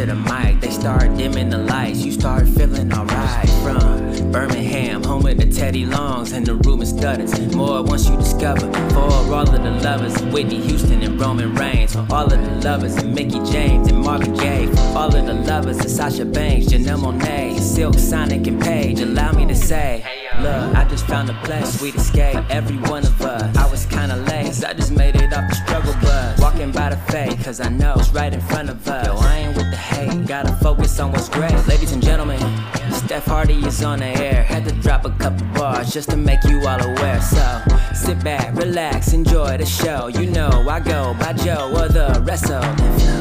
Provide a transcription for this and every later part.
to the mic, they start dimming the lights. You start feeling alright. From Birmingham, home of the Teddy Longs, and the room is stutters. More once you discover. For all of the lovers, Whitney Houston and Roman Reigns. For all of the lovers, and Mickie James and Marvin Gaye. For all of the lovers, and Sasha Banks, Janelle Monáe, Silk, Sonic, and Paige. Allow me to say. Look, I just found a place, sweet escape. Every one of us. I was kinda late, cause I just made it off the struggle bus. Walking by the fate, cause I know it's right in front of us. Yo, I ain't with the hate, gotta focus on what's great. Ladies and gentlemen, Steph Hardy is on the air. Had to drop a couple bars just to make you all aware. So sit back, relax, enjoy the show. You know I go by Joe or the them.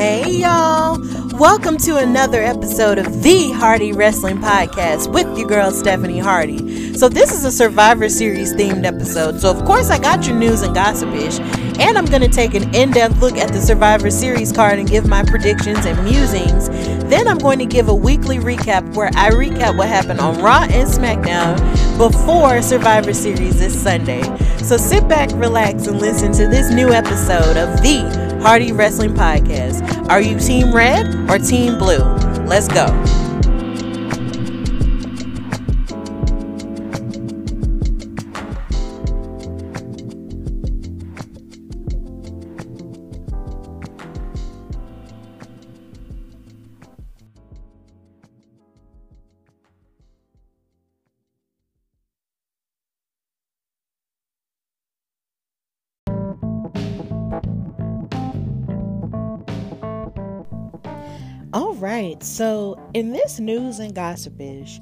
Hey y'all! Welcome to another episode of the Hardy Wrestling Podcast with your girl Stephanie Hardy. So, this is a Survivor Series themed episode. So, of course, I got your news and gossipish, and I'm going to take an in depth look at the Survivor Series card and give my predictions and musings. Then, I'm going to give a weekly recap where I recap what happened on Raw and SmackDown before Survivor Series this Sunday. So, sit back, relax, and listen to this new episode of the Hardy Wrestling Podcast. Are you Team Red or Team Blue? Let's go. Right, so in this news and gossipish,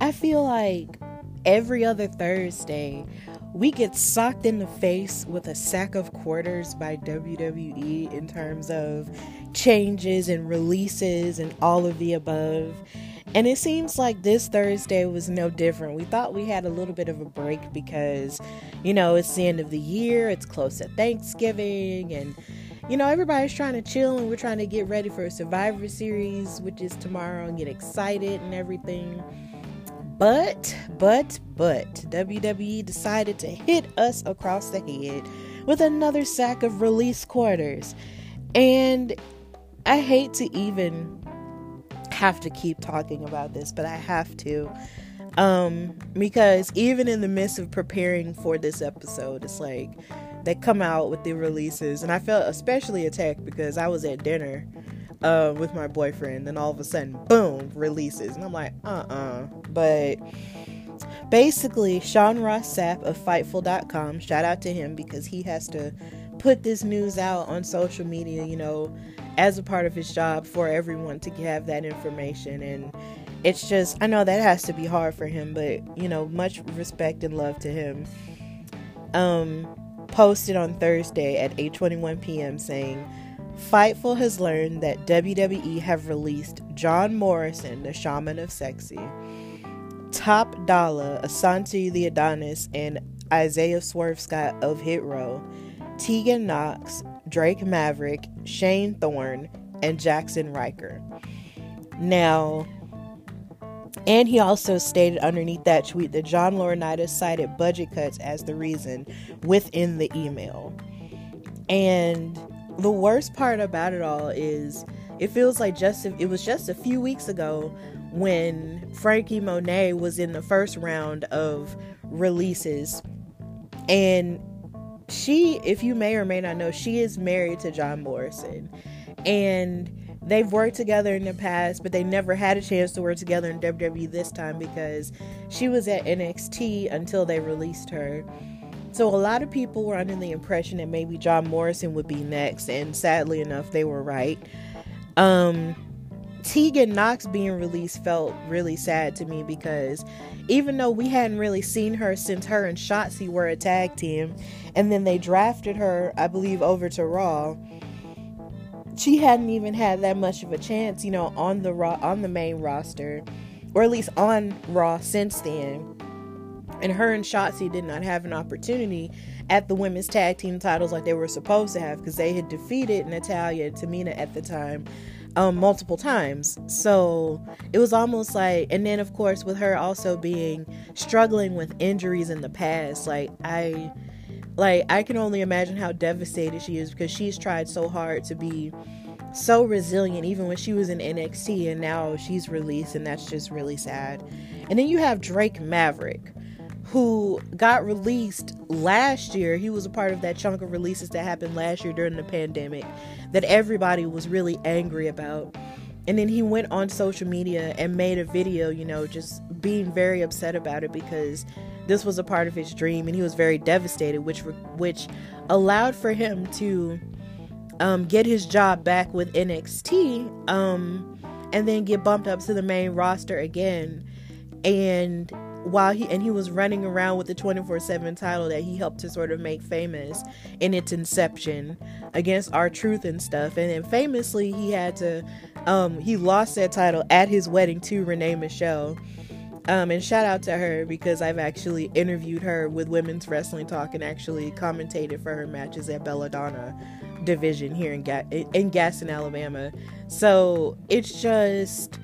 I feel like every other Thursday we get socked in the face with a sack of quarters by WWE in terms of changes and releases and all of the above. And it seems like this Thursday was no different. We thought we had a little bit of a break because, you know, it's the end of the year, it's close to Thanksgiving, and you know, everybody's trying to chill and we're trying to get ready for a Survivor Series, which is tomorrow, and get excited and everything. But, but, but, WWE decided to hit us across the head with another sack of release quarters. And I hate to even have to keep talking about this, but I have to. Um, because even in the midst of preparing for this episode, it's like, they come out with the releases and i felt especially attacked because i was at dinner uh, with my boyfriend and all of a sudden boom releases. And i'm like uh-uh. But basically sean ross sapp of fightful.com shout out to him because he has to put this news out on social media you know as a part of his job for everyone to have that information. And it's just i know that has to be hard for him but you know much respect and love to him. Um posted on Thursday at 8:21 p.m. saying, "Fightful has learned that WWE have released John Morrison, the Shaman of Sexy, Top Dollar, Asante the Adonis, and Isaiah Swerve Scott of Hit Row, Tegan Nox, Drake Maverick, Shane Thorne, and Jaxson Ryker." Now, and he also stated underneath that tweet that John Laurinaitis cited budget cuts as the reason within the email. And the worst part about it all is it feels like just it was just a few weeks ago when Franky Monet was in the first round of releases. And she, if you may or may not know, she is married to John Morrison. And they've worked together in the past, but they never had a chance to work together in WWE this time because she was at NXT until they released her. So a lot of people were under the impression that maybe John Morrison would be next, and sadly enough, they were right. Um, Tegan Nox being released felt really sad to me because even though we hadn't really seen her since her and Shotzi were a tag team, and then they drafted her, I believe, over to Raw she hadn't even had that much of a chance, you know, on the raw on the main roster, or at least on Raw since then. And her and Shotzi did not have an opportunity at the women's tag team titles like they were supposed to have because they had defeated Natalya and Tamina at the time um, multiple times. So it was almost like, and then of course with her also being struggling with injuries in the past, like I like I can only imagine how devastated she is because she's tried so hard to be so resilient even when she was in NXT and now she's released and that's just really sad. And then you have Drake Maverick who got released last year. He was a part of that chunk of releases that happened last year during the pandemic that everybody was really angry about. And then he went on social media and made a video, you know, just being very upset about it because this was a part of his dream and he was very devastated, which which allowed for him to um, get his job back with NXT um, and then get bumped up to the main roster again. And while he and he was running around with the 24/7 title that he helped to sort of make famous in its inception against R-Truth and stuff and then famously he had to um he lost that title at his wedding to Renee Michelle um and shout out to her because I've actually interviewed her with women's wrestling talk and actually commentated for her matches at Belladonna division here in Ga- in Gadsden Alabama. So it's just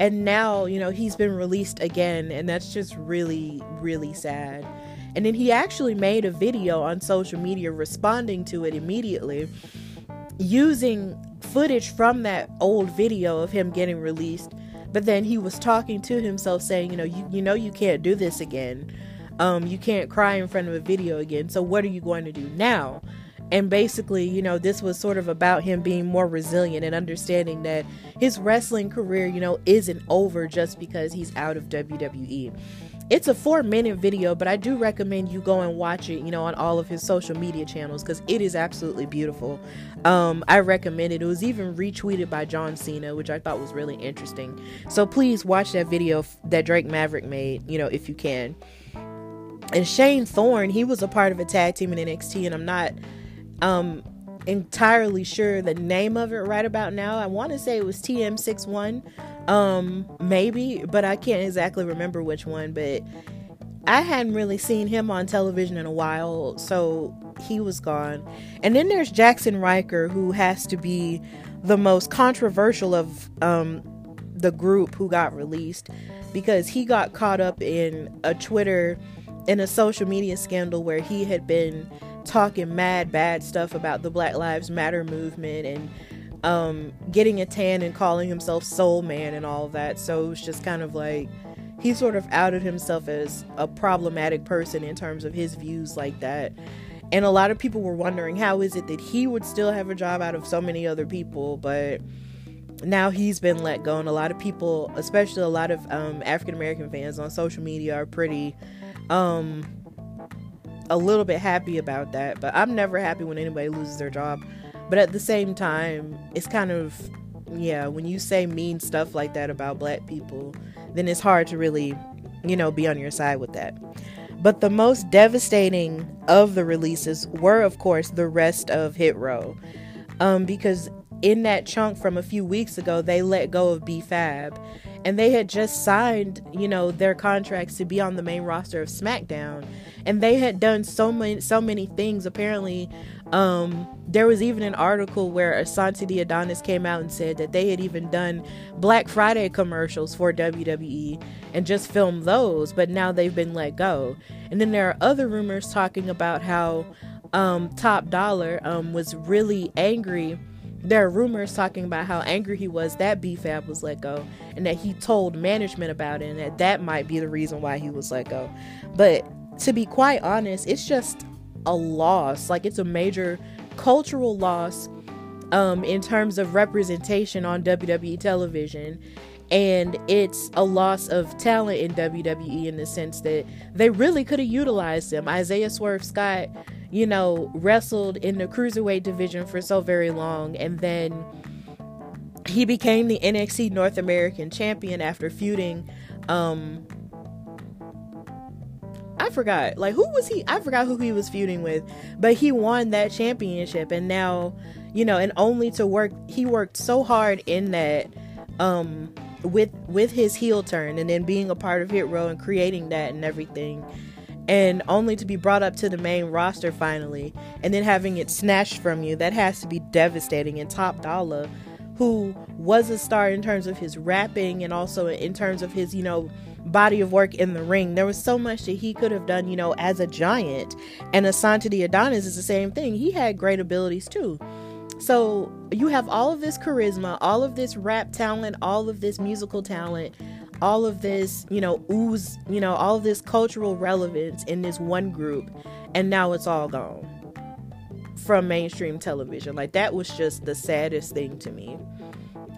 and now you know he's been released again and that's just really really sad. And then he actually made a video on social media responding to it immediately using footage from that old video of him getting released but then he was talking to himself saying you know you, you know you can't do this again. Um, you can't cry in front of a video again. So what are you going to do now? And basically, you know, this was sort of about him being more resilient and understanding that his wrestling career, you know, isn't over just because he's out of WWE. It's a four minute video, but I do recommend you go and watch it, you know, on all of his social media channels because it is absolutely beautiful. Um, I recommend it. It was even retweeted by John Cena, which I thought was really interesting. So please watch that video that Drake Maverick made, you know, if you can. And Shane Thorne, he was a part of a tag team in NXT, and I'm not um entirely sure the name of it right about now. I want to say it was TM61, um, maybe, but I can't exactly remember which one. But I hadn't really seen him on television in a while, so he was gone. And then there's Jaxson Ryker, who has to be the most controversial of um, the group who got released because he got caught up in a Twitter, in a social media scandal where he had been talking mad bad stuff about the Black Lives Matter movement and um, getting a tan and calling himself Soul Man and all that. So it was just kind of like he sort of outed himself as a problematic person in terms of his views like that. And a lot of people were wondering how is it that he would still have a job out of so many other people, but now he's been let go. And a lot of people, especially a lot of um, African American fans on social media, are pretty um, a little bit happy about that, but I'm never happy when anybody loses their job. But at the same time, it's kind of yeah, when you say mean stuff like that about black people, then it's hard to really, you know, be on your side with that. But the most devastating of the releases were, of course, the rest of Hit Row. Um, because in that chunk from a few weeks ago, they let go of B Fab. And they had just signed, you know, their contracts to be on the main roster of SmackDown and they had done so many so many things apparently um, there was even an article where Asante the Adonis came out and said that they had even done Black Friday commercials for WWE and just filmed those, but now they've been let go. And then there are other rumors talking about how um, Top Dollar um, was really angry. There are rumors talking about how angry he was that BFAB was let go and that he told management about it and that that might be the reason why he was let go. But to be quite honest, it's just a loss. Like it's a major cultural loss um, in terms of representation on WWE television. And it's a loss of talent in WWE in the sense that they really could have utilized them. Isaiah Swerve Scott, you know, wrestled in the cruiserweight division for so very long, and then he became the NXT North American champion after feuding um, I forgot. Like who was he? I forgot who he was feuding with, but he won that championship and now, you know, and only to work he worked so hard in that um with with his heel turn and then being a part of Hit Row and creating that and everything. And only to be brought up to the main roster finally and then having it snatched from you, that has to be devastating. And Top Dollar, who was a star in terms of his rapping and also in terms of his, you know, body of work in the ring. There was so much that he could have done, you know, as a giant. And Asante the Adonis is the same thing. He had great abilities too. So you have all of this charisma, all of this rap talent, all of this musical talent, all of this, you know, ooze, you know, all this cultural relevance in this one group, and now it's all gone from mainstream television. Like that was just the saddest thing to me.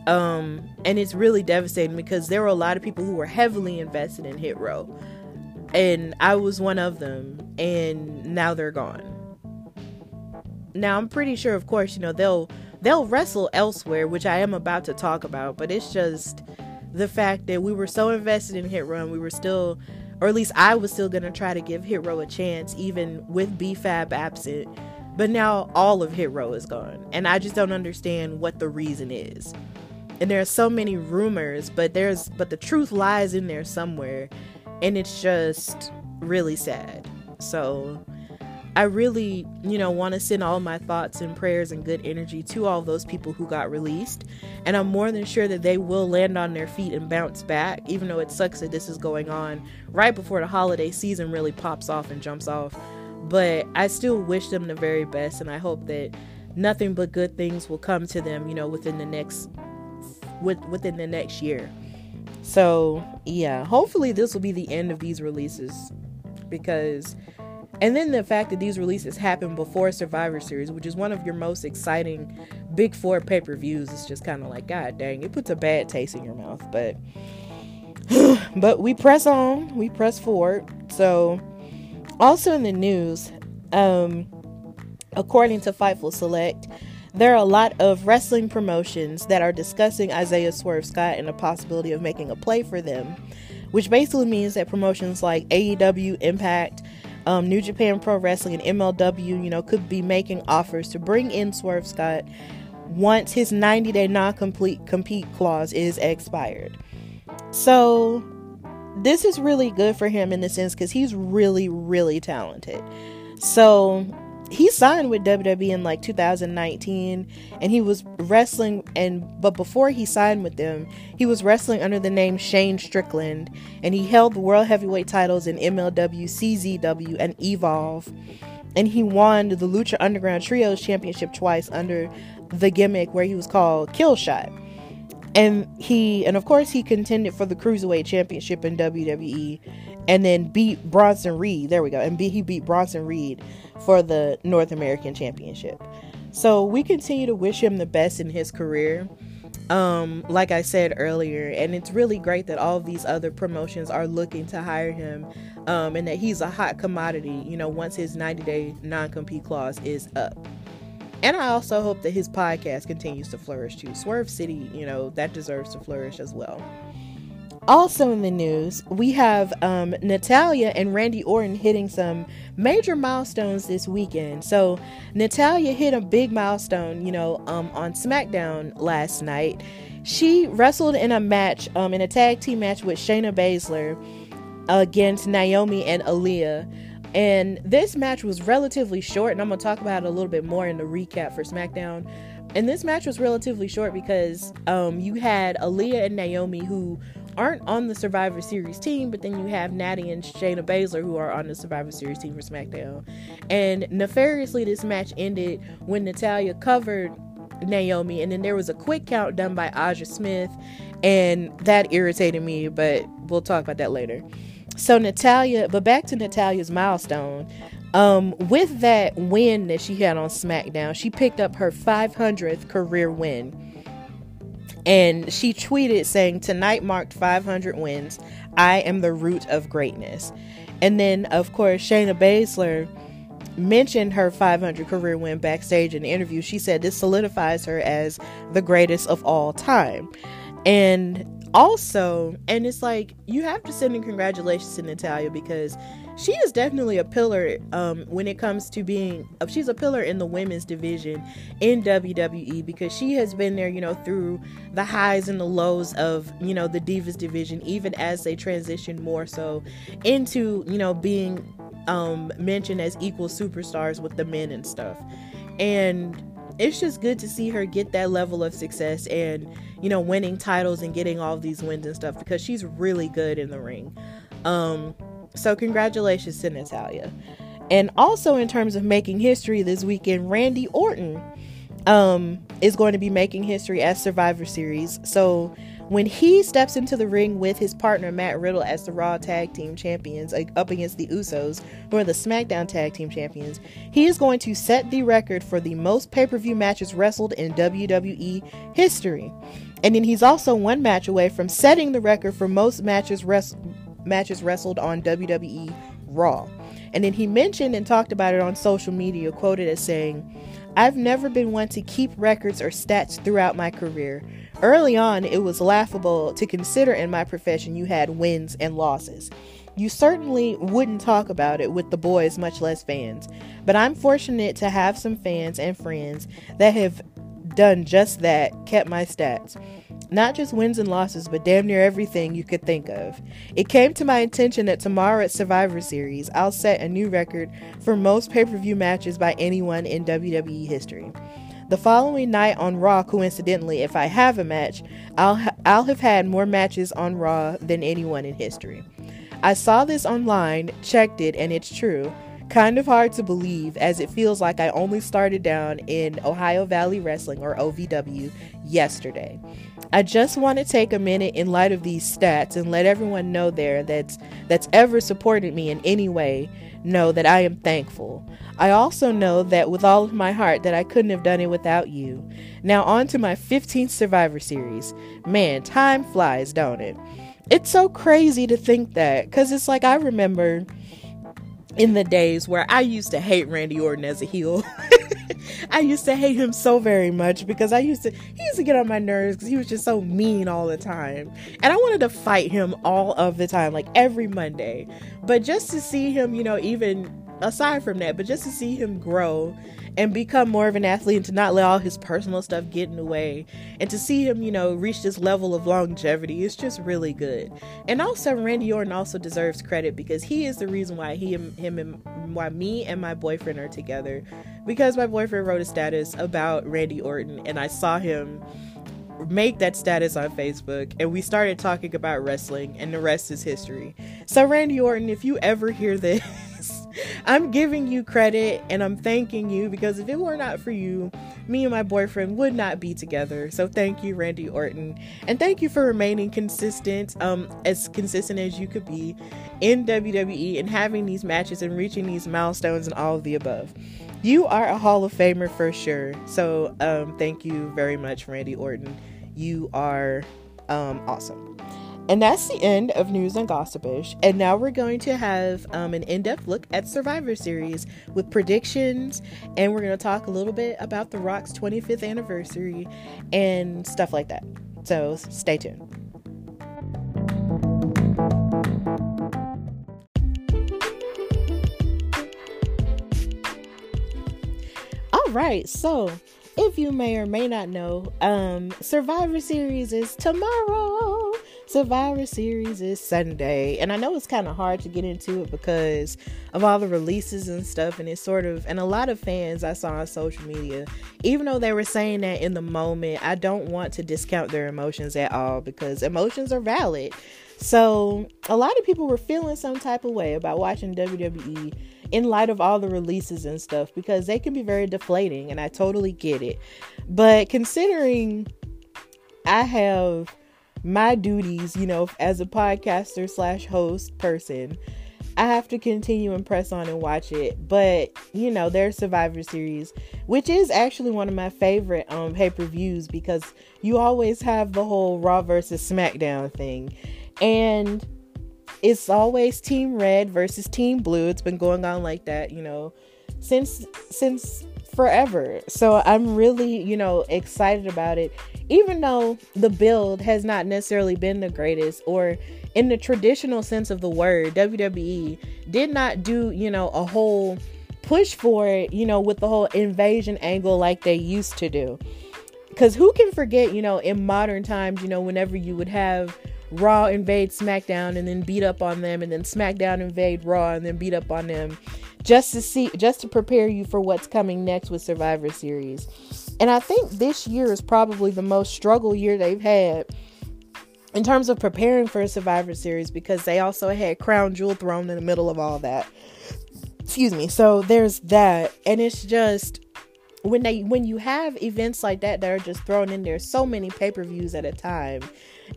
Um, and it's really devastating because there were a lot of people who were heavily invested in Hit Row. And I was one of them, and now they're gone. Now I'm pretty sure, of course, you know, they'll they'll wrestle elsewhere, which I am about to talk about, but it's just the fact that we were so invested in Hit Row, we were still or at least I was still gonna try to give Hit Row a chance, even with B-Fab absent. But now all of Hit Row is gone, and I just don't understand what the reason is. And there are so many rumors, but there's but the truth lies in there somewhere, and it's just really sad. So I really, you know, want to send all my thoughts and prayers and good energy to all those people who got released. And I'm more than sure that they will land on their feet and bounce back, even though it sucks that this is going on right before the holiday season really pops off and jumps off. But I still wish them the very best, and I hope that nothing but good things will come to them, you know, within the next with, within the next year. So, yeah, hopefully this will be the end of these releases because and then the fact that these releases happen before Survivor Series, which is one of your most exciting big four pay per views, is just kind of like, God dang, it puts a bad taste in your mouth. But, but we press on, we press forward. So, also in the news, um, according to Fightful Select, there are a lot of wrestling promotions that are discussing Isaiah Swerve Scott and the possibility of making a play for them, which basically means that promotions like AEW, Impact, um, New Japan Pro Wrestling and MLW, you know, could be making offers to bring in Swerve Scott once his 90 day non complete compete clause is expired. So, this is really good for him in the sense because he's really, really talented. So, he signed with WWE in like 2019 and he was wrestling and but before he signed with them he was wrestling under the name Shane Strickland and he held the world heavyweight titles in MLW, CZW and Evolve and he won the Lucha Underground Trios championship twice under the gimmick where he was called Killshot. And he and of course he contended for the Cruiserweight championship in WWE and then beat Bronson Reed. There we go. And he beat Bronson Reed for the North American Championship. So we continue to wish him the best in his career. Um, like I said earlier, and it's really great that all these other promotions are looking to hire him, um, and that he's a hot commodity, you know, once his 90 day non compete clause is up. And I also hope that his podcast continues to flourish too. Swerve City, you know, that deserves to flourish as well. Also in the news, we have um, Natalya and Randy Orton hitting some major milestones this weekend. So Natalya hit a big milestone, you know, um, on SmackDown last night. She wrestled in a match, um, in a tag team match with Shayna Baszler against Naomi and Aliyah. And this match was relatively short, and I'm gonna talk about it a little bit more in the recap for SmackDown. And this match was relatively short because um, you had Aliyah and Naomi who aren't on the Survivor Series team, but then you have Natty and Shayna Baszler who are on the Survivor Series team for SmackDown. And nefariously, this match ended when Natalya covered Naomi, and then there was a quick count done by Aja Smith, and that irritated me, but we'll talk about that later. So Natalya, but back to Natalya's milestone. Um, with that win that she had on SmackDown, she picked up her 500th career win and she tweeted saying, Tonight marked 500 wins. I am the root of greatness. And then, of course, Shayna Baszler mentioned her 500 career win backstage in the interview. She said this solidifies her as the greatest of all time. And also, and it's like you have to send in congratulations to natalya because she is definitely a pillar um, when it comes to being uh, she's a pillar in the women's division in WWE because she has been there you know through the highs and the lows of you know the divas division even as they transition more so into you know being um, mentioned as equal superstars with the men and stuff. And it's just good to see her get that level of success and you know winning titles and getting all these wins and stuff because she's really good in the ring um so, congratulations to Natalya. And also, in terms of making history this weekend, Randy Orton um, is going to be making history as Survivor Series. So when he steps into the ring with his partner Matt Riddle as the Raw Tag Team Champions like, up against the Usos, who are the SmackDown Tag Team Champions, he is going to set the record for the most pay per view matches wrestled in WWE history. And then he's also one match away from setting the record for most matches, res- matches wrestled on WWE Raw. And then he mentioned and talked about it on social media, quoted as saying, I've never been one to keep records or stats throughout my career. Early on, it was laughable to consider in my profession you had wins and losses. You certainly wouldn't talk about it with the boys, much less fans. But I'm fortunate to have some fans and friends that have done just that, kept my stats. Not just wins and losses, but damn near everything you could think of. It came to my attention that tomorrow at Survivor Series, I'll set a new record for most pay per view matches by anyone in WWE history. The following night on Raw, coincidentally, if I have a match, I'll ha- I'll have had more matches on Raw than anyone in history. I saw this online, checked it, and it's true. Kind of hard to believe as it feels like I only started down in Ohio Valley Wrestling or OVW yesterday. I just want to take a minute in light of these stats and let everyone know there that's that's ever supported me in any way know that I am thankful. I also know that with all of my heart that I couldn't have done it without you. Now on to my 15th Survivor series. Man, time flies, don't it? It's so crazy to think that cuz it's like I remember in the days where I used to hate Randy Orton as a heel. I used to hate him so very much because I used to he used to get on my nerves because he was just so mean all the time. And I wanted to fight him all of the time, like every Monday. But just to see him, you know, even aside from that, but just to see him grow and become more of an athlete and to not let all his personal stuff get in the way and to see him, you know, reach this level of longevity is just really good. And also Randy Orton also deserves credit because he is the reason why he and him and why me and my boyfriend are together because my boyfriend wrote a status about Randy Orton and I saw him make that status on Facebook and we started talking about wrestling and the rest is history. So Randy Orton, if you ever hear this I'm giving you credit and I'm thanking you because if it were not for you, me and my boyfriend would not be together. So thank you, Randy Orton. And thank you for remaining consistent, um, as consistent as you could be in WWE and having these matches and reaching these milestones and all of the above. You are a Hall of Famer for sure. So um, thank you very much, Randy Orton. You are um, awesome. And that's the end of News and Gossipish. And now we're going to have um, an in depth look at Survivor Series with predictions. And we're going to talk a little bit about The Rock's 25th anniversary and stuff like that. So stay tuned. All right, so if you may or may not know, um, Survivor Series is tomorrow. Survivor Series is Sunday. And I know it's kind of hard to get into it because of all the releases and stuff. And it's sort of, and a lot of fans I saw on social media, even though they were saying that in the moment, I don't want to discount their emotions at all because emotions are valid. So a lot of people were feeling some type of way about watching WWE in light of all the releases and stuff because they can be very deflating and I totally get it. But considering I have my duties, you know, as a podcaster slash host person, I have to continue and press on and watch it. But you know, their Survivor Series, which is actually one of my favorite um pay per views because you always have the whole Raw versus SmackDown thing, and it's always Team Red versus Team Blue. It's been going on like that, you know, since since forever. So I'm really, you know, excited about it even though the build has not necessarily been the greatest or in the traditional sense of the word WWE did not do, you know, a whole push for it, you know, with the whole invasion angle like they used to do. Cuz who can forget, you know, in modern times, you know, whenever you would have Raw invade SmackDown and then beat up on them and then SmackDown invade Raw and then beat up on them just to see just to prepare you for what's coming next with Survivor Series. And I think this year is probably the most struggle year they've had in terms of preparing for a Survivor Series because they also had Crown Jewel thrown in the middle of all that. Excuse me. So there's that. And it's just, when they when you have events like that that are just thrown in there so many pay-per-views at a time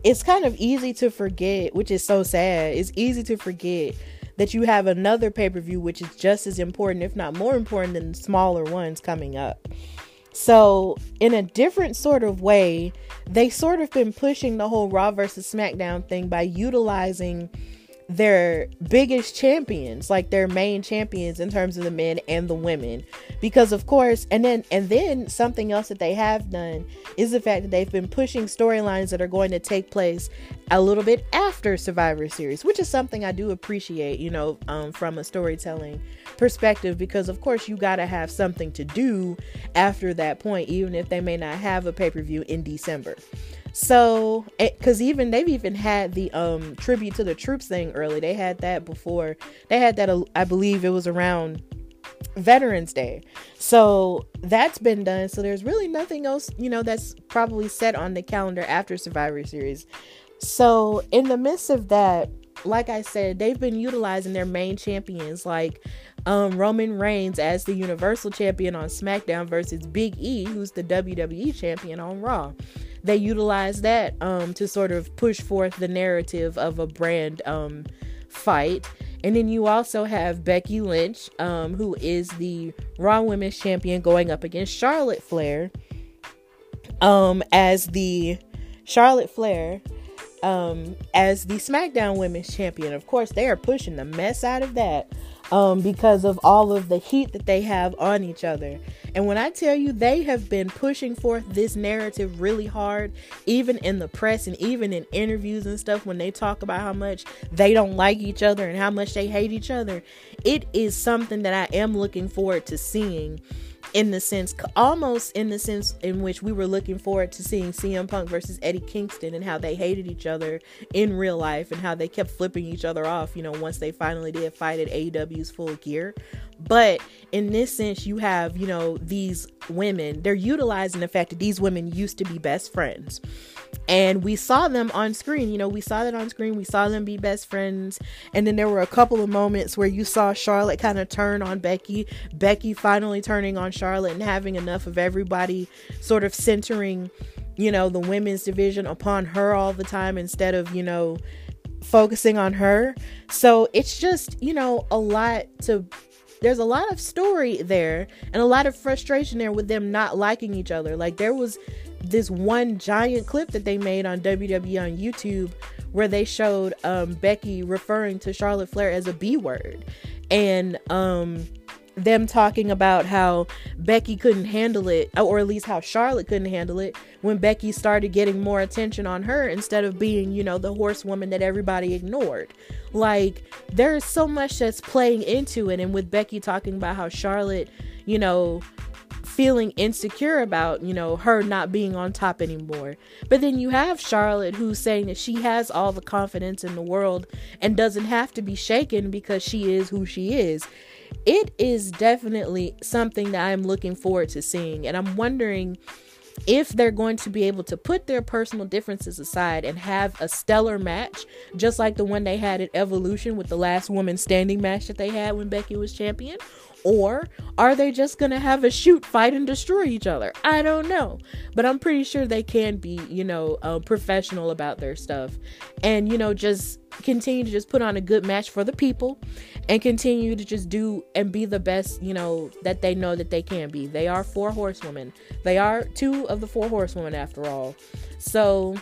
it's kind of easy to forget which is so sad. It's easy to forget that you have another pay-per-view which is just as important if not more important than smaller ones coming up. So in a different sort of way they sort of been pushing the whole raw versus smackdown thing by utilizing their biggest champions, like their main champions in terms of the men and the women. Because of course, and then and then something else that they have done is the fact that they've been pushing storylines that are going to take place a little bit after Survivor Series, which is something I do appreciate, you know, um, from a storytelling perspective because of course you got to have something to do after that point even if they may not have a pay-per-view in December. So, because even they've even had the um tribute to the troops thing early. They had that before. They had that. I believe it was around Veterans Day. So that's been done. So there's really nothing else, you know, that's probably set on the calendar after Survivor Series. So in the midst of that, like I said, they've been utilizing their main champions like um, Roman Reigns as the Universal Champion on SmackDown versus Big E, who's the WWE Champion on Raw they utilize that um, to sort of push forth the narrative of a brand um, fight. And then you also have Becky Lynch, um, who is the Raw Women's Champion, going up against Charlotte Flair um, as the Charlotte Flair um, as the SmackDown Women's Champion. Of course, they are pushing the mess out of that um, because of all of the heat that they have on each other. And when I tell you they have been pushing forth this narrative really hard, even in the press and even in interviews and stuff, when they talk about how much they don't like each other and how much they hate each other, it is something that I am looking forward to seeing in the sense, almost in the sense in which we were looking forward to seeing CM Punk versus Eddie Kingston and how they hated each other in real life and how they kept flipping each other off, you know, once they finally did fight at AEW's full gear. But in this sense, you have, you know, these women, they're utilizing the fact that these women used to be best friends. And we saw them on screen, you know, we saw that on screen, we saw them be best friends. And then there were a couple of moments where you saw Charlotte kind of turn on Becky, Becky finally turning on Charlotte and having enough of everybody sort of centering, you know, the women's division upon her all the time instead of, you know, focusing on her. So it's just, you know, a lot to there's a lot of story there and a lot of frustration there with them not liking each other. Like there was this one giant clip that they made on WWE on YouTube where they showed um, Becky referring to Charlotte Flair as a B word. And um, them talking about how Becky couldn't handle it, or at least how Charlotte couldn't handle it when Becky started getting more attention on her instead of being, you know, the horsewoman that everybody ignored. Like, there's so much that's playing into it. And with Becky talking about how Charlotte, you know, feeling insecure about, you know, her not being on top anymore. But then you have Charlotte who's saying that she has all the confidence in the world and doesn't have to be shaken because she is who she is. It is definitely something that I'm looking forward to seeing. And I'm wondering if they're going to be able to put their personal differences aside and have a stellar match, just like the one they had at Evolution with the last woman standing match that they had when Becky was champion, or are they just gonna have a shoot fight and destroy each other? I don't know. But I'm pretty sure they can be, you know, uh, professional about their stuff and, you know, just continue to just put on a good match for the people and continue to just do and be the best, you know, that they know that they can be. They are four horsewomen. They are two of the four horsewomen after all. So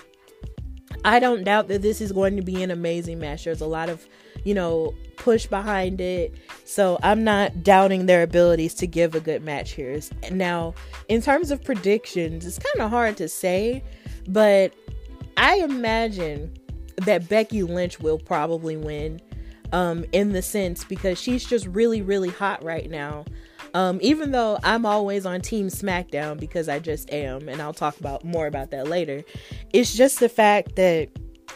I don't doubt that this is going to be an amazing match. There's a lot of, you know, push behind it. So I'm not doubting their abilities to give a good match here. Now, in terms of predictions, it's kind of hard to say, but I imagine that Becky Lynch will probably win um, in the sense because she's just really, really hot right now. Um, even though I'm always on Team SmackDown because I just am, and I'll talk about more about that later. It's just the fact that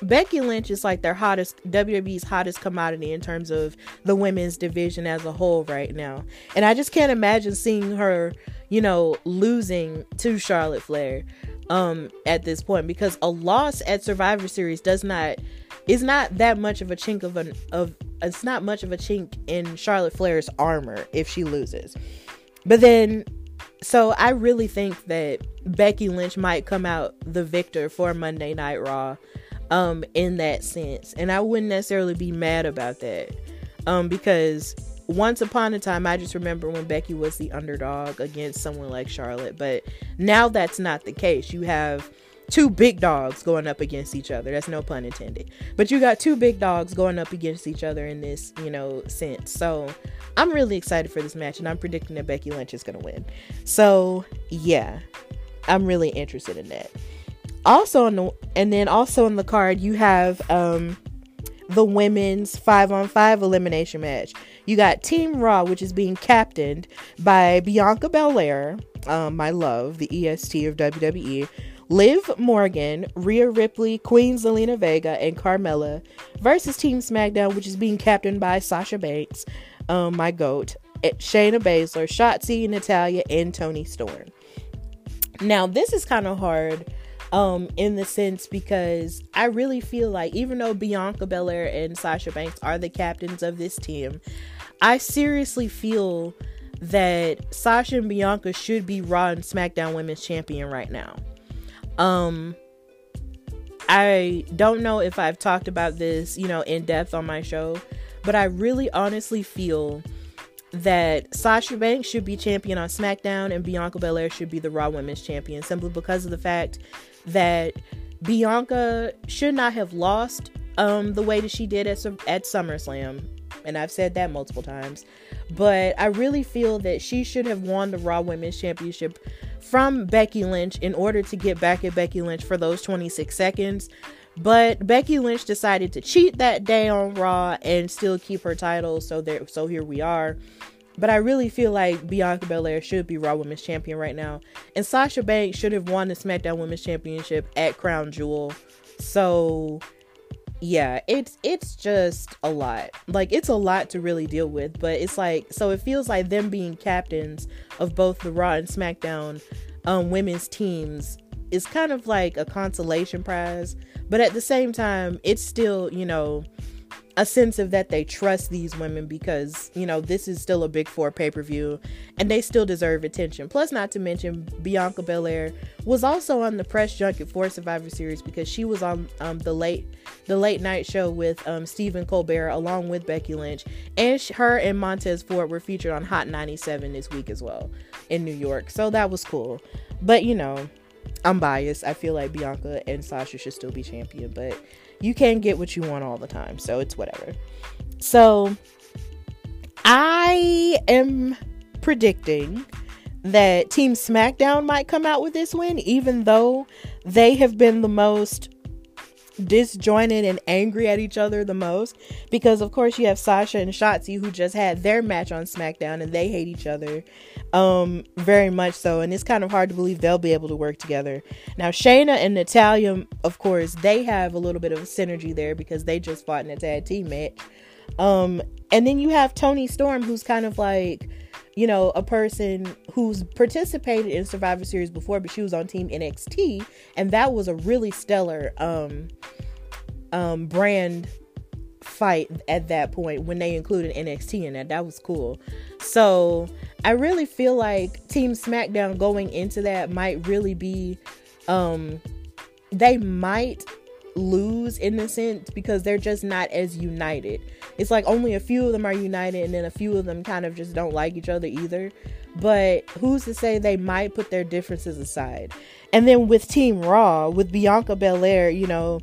Becky Lynch is like their hottest WWE's hottest commodity in terms of the women's division as a whole right now. And I just can't imagine seeing her, you know, losing to Charlotte Flair um at this point because a loss at Survivor Series does not is not that much of a chink of an of it's not much of a chink in Charlotte Flair's armor if she loses. But then so I really think that Becky Lynch might come out the victor for Monday Night Raw um in that sense. And I wouldn't necessarily be mad about that. Um because once upon a time I just remember when Becky was the underdog against someone like Charlotte, but now that's not the case. You have two big dogs going up against each other. That's no pun intended. But you got two big dogs going up against each other in this, you know, sense. So I'm really excited for this match and I'm predicting that Becky Lynch is going to win. So, yeah. I'm really interested in that. Also on the and then also on the card you have um the women's 5 on 5 elimination match. You got Team Raw which is being captained by Bianca Belair, um, my love, the EST of WWE Liv Morgan, Rhea Ripley, Queen Zelina Vega, and Carmella versus Team SmackDown, which is being captained by Sasha Banks, um, my goat, eh, Shayna Baszler, Shotzi, Natalya, and Toni Storm. Now, this is kind of hard um, in the sense because I really feel like even though Bianca Belair and Sasha Banks are the captains of this team, I seriously feel that Sasha and Bianca should be Raw and SmackDown Women's Champion right now. Um I don't know if I've talked about this, you know, in depth on my show, but I really honestly feel that Sasha Banks should be champion on SmackDown and Bianca Belair should be the Raw Women's Champion simply because of the fact that Bianca should not have lost um, the way that she did at, at SummerSlam. And I've said that multiple times. But I really feel that she should have won the Raw Women's Championship from Becky Lynch in order to get back at Becky Lynch for those 26 seconds. But Becky Lynch decided to cheat that day on Raw and still keep her title. So there, so here we are. But I really feel like Bianca Belair should be Raw Women's Champion right now, and Sasha Banks should have won the SmackDown Women's Championship at Crown Jewel. So yeah, it's it's just a lot. Like it's a lot to really deal with, but it's like so it feels like them being captains of both the Raw and SmackDown um women's teams is kind of like a consolation prize, but at the same time, it's still, you know, a sense of that they trust these women because you know this is still a big four pay-per-view and they still deserve attention. Plus not to mention bianca belair was also on the press junket for survivor series because she was on um, the late the late night show with um, stephen colbert along with becky lynch. And her and montez ford were featured on hot 97 this week as well in new york. So that was cool. But you know i'm biased. I feel like bianca and sasha should still be champion but you can't get what you want all the time, so it's whatever. So I am predicting that Team SmackDown might come out with this win, even though they have been the most disjointed and angry at each other the most because of course you have Sasha and Shotzi who just had their match on SmackDown and they hate each other um very much so and it's kind of hard to believe they'll be able to work together. Now Shayna and Natalya of course they have a little bit of synergy there because they just fought in a tag team match. Um and then you have Toni Storm who's kind of like you know, a person who's participated in Survivor Series before, but she was on Team NXT, and that was a really stellar um, um, brand fight at that point when they included NXT in that. That was cool. So I really feel like Team SmackDown going into that might really be, um, they might lose in a sense because they're just not as united. It's like only a few of them are united and then a few of them kind of just don't like each other either. But who's to say they might put their differences aside? And then with Team Raw, with Bianca Belair, you know,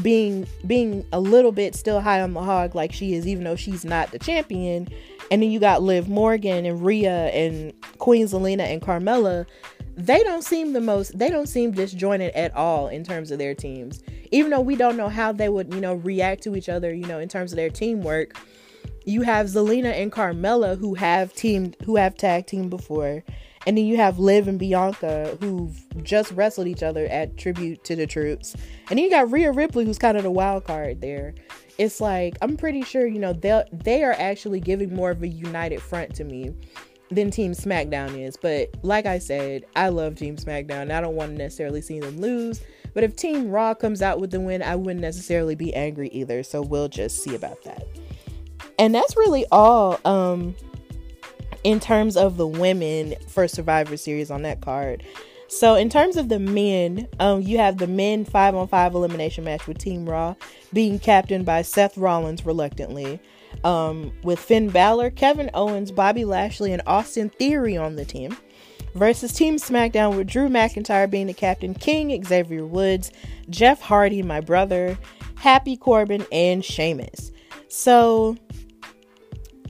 being being a little bit still high on the hog like she is, even though she's not the champion. And then you got Liv Morgan and Rhea and Queen Zelina and Carmella. They don't seem the most. They don't seem disjointed at all in terms of their teams even though we don't know how they would, you know, react to each other, you know, in terms of their teamwork, you have Zelina and Carmella who have teamed, who have tag team before. And then you have Liv and Bianca who've just wrestled each other at tribute to the troops. And then you got Rhea Ripley who's kind of the wild card there. It's like I'm pretty sure, you know, they they are actually giving more of a united front to me than Team SmackDown is. But like I said, I love Team SmackDown. I don't want to necessarily see them lose. But if Team Raw comes out with the win, I wouldn't necessarily be angry either. So we'll just see about that. And that's really all um in terms of the women for Survivor Series on that card. So in terms of the men, um, you have the men five on five elimination match with Team Raw being captained by Seth Rollins reluctantly, um, with Finn Balor, Kevin Owens, Bobby Lashley, and Austin Theory on the team. Versus Team SmackDown with Drew McIntyre being the captain, King Xavier Woods, Jeff Hardy, my brother, Happy Corbin, and Sheamus. So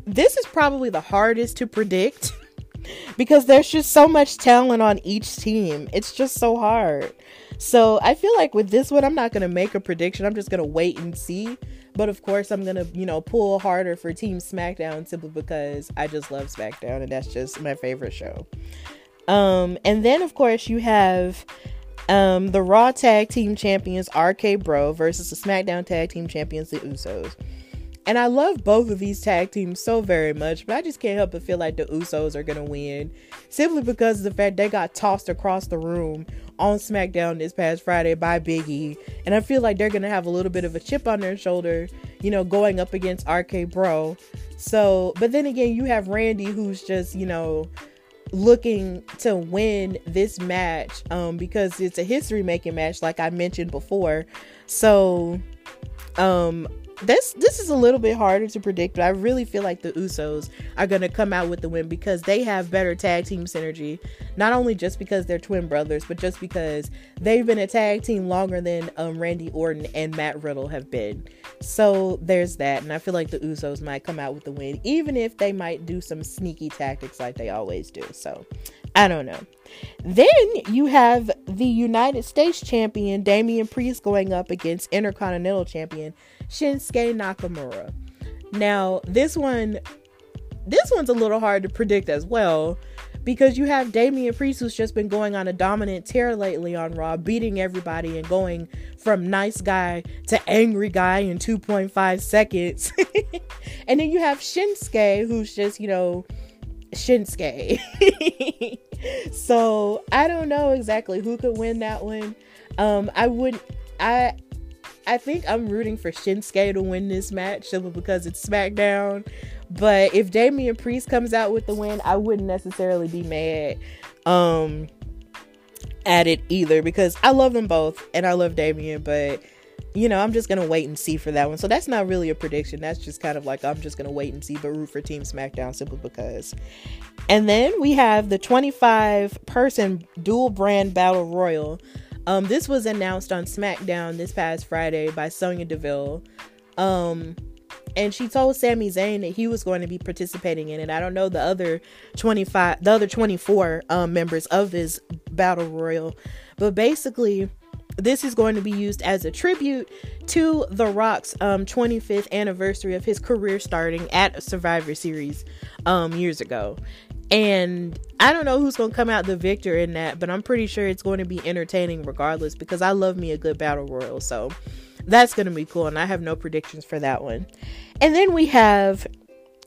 this is probably the hardest to predict because there's just so much talent on each team. It's just so hard. So I feel like with this one, I'm not going to make a prediction. I'm just going to wait and see. But of course, I'm going to, you know, pull harder for Team SmackDown simply because I just love SmackDown and that's just my favorite show. Um, and then, of course, you have um, the Raw Tag Team Champions RK Bro versus the SmackDown Tag Team Champions, the Usos. And I love both of these tag teams so very much, but I just can't help but feel like the Usos are gonna win simply because of the fact they got tossed across the room on SmackDown this past Friday by Big E. And I feel like they're gonna have a little bit of a chip on their shoulder, you know, going up against RK Bro. So, but then again, you have Randy who's just, you know, looking to win this match um because it's a history making match like I mentioned before. So um this this is a little bit harder to predict, but I really feel like the Usos are to come out with the win because they have better tag team synergy. Not only just because they're twin brothers, but just because they've been a tag team longer than um, Randy Orton and Matt Riddle have been. So there's that, and I feel like the Usos might come out with the win, even if they might do some sneaky tactics like they always do. So I don't know. Then you have the United States champion Damian Priest going up against Intercontinental champion Shinsuke Nakamura. Now, this one this one's a little hard to predict as well because you have Damian Priest who's just been going on a dominant tear lately on Raw, beating everybody and going from nice guy to angry guy in 2.5 seconds. and then you have Shinsuke who's just, you know, Shinsuke. so I don't know exactly who could win that one. Um, I wouldn't I I think I'm rooting for Shinsuke to win this match simply because it's SmackDown. But if Damian Priest comes out with the win, I wouldn't necessarily be mad um at it either because I love them both and I love Damian, but you know, I'm just gonna wait and see for that one. So that's not really a prediction. That's just kind of like I'm just gonna wait and see, but root for Team SmackDown simply because. And then we have the 25 person dual brand battle royal. Um, this was announced on SmackDown this past Friday by Sonya Deville. Um, and she told Sami Zayn that he was going to be participating in it. I don't know the other 25, the other 24 um, members of this battle royal, but basically this is going to be used as a tribute to The Rock's um, 25th anniversary of his career starting at Survivor Series um, years ago. And I don't know who's going to come out the victor in that, but I'm pretty sure it's going to be entertaining regardless because I love me a good battle royal. So that's going to be cool. And I have no predictions for that one. And then we have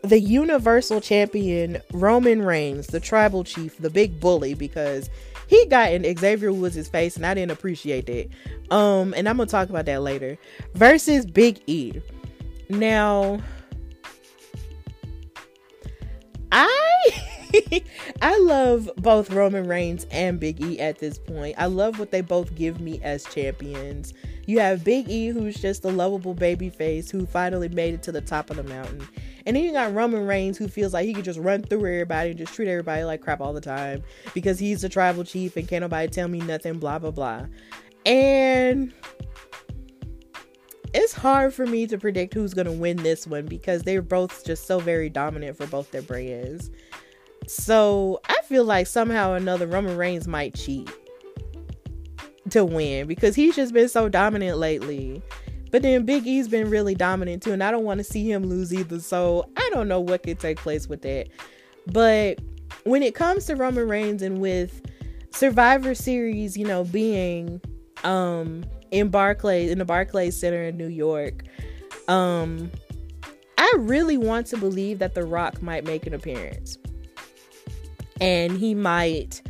the Universal Champion Roman Reigns, the tribal chief, the big bully, because he got in Xavier Woods' face, and I didn't appreciate that. Um, and I'm gonna talk about that later. Versus Big E. Now, I I love both Roman Reigns and Big E at this point. I love what they both give me as champions. You have Big E, who's just a lovable baby face who finally made it to the top of the mountain. And then you got Roman Reigns, who feels like he could just run through everybody and just treat everybody like crap all the time because he's the tribal chief and can't nobody tell me nothing, blah, blah, blah. And it's hard for me to predict who's going to win this one because they're both just so very dominant for both their brands. So I feel like somehow or another Roman Reigns might cheat to win because he's just been so dominant lately. But then Big E's been really dominant too, and I don't want to see him lose either. So I don't know what could take place with that. But when it comes to Roman Reigns and with Survivor Series, you know, being um in Barclay in the Barclays Center in New York, um I really want to believe that The Rock might make an appearance. And he might,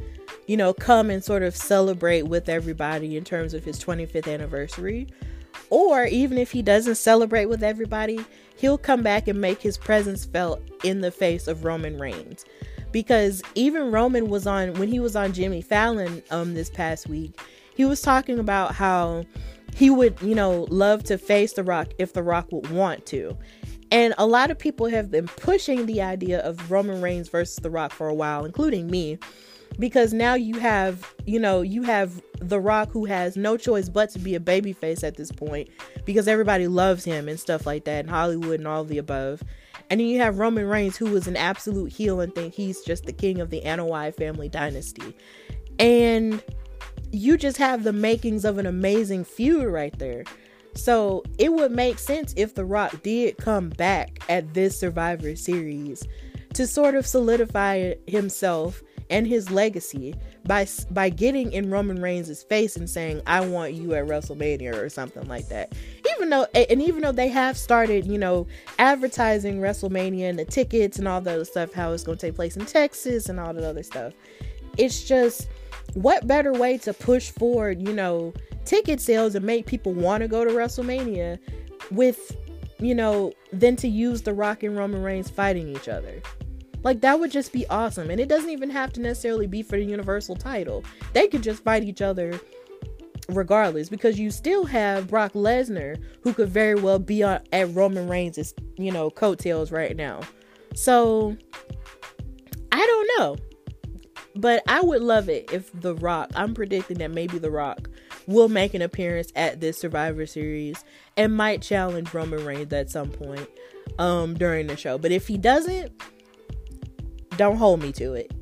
you know, come and sort of celebrate with everybody in terms of his 25th anniversary Or even if he doesn't celebrate with everybody, he'll come back and make his presence felt in the face of Roman Reigns. Because even Roman was on when he was on Jimmy Fallon um this past week, he was talking about how he would, you know, love to face The Rock if The Rock would want to. And a lot of people have been pushing the idea of Roman Reigns versus The Rock for a while, including me, because now you have, you know, you have The Rock who has no choice but to be a babyface at this point because everybody loves him and stuff like that in Hollywood and all the above. And then you have Roman Reigns who is an absolute heel and think he's just the king of the Anoa'i family dynasty. And you just have the makings of an amazing feud right there. So it would make sense if The Rock did come back at this Survivor Series to sort of solidify himself and his legacy by by getting in Roman Reigns' face and saying, "I want you at WrestleMania" or something like that. Even though and even though they have started, you know, advertising WrestleMania and the tickets and all that stuff, how it's going to take place in Texas and all that other stuff. It's just what better way to push forward, you know, ticket sales and make people want to go to WrestleMania with, you know, than to use The Rock and Roman Reigns fighting each other. Like that would just be awesome. And it doesn't even have to necessarily be for the Universal title. They could just fight each other regardless because you still have Brock Lesnar who could very well be on at Roman Reigns' you know coattails right now. So I don't know. But I would love it if The Rock, I'm predicting that maybe The Rock will make an appearance at this Survivor Series and might challenge Roman Reigns at some point um during the show. But if he doesn't, don't hold me to it.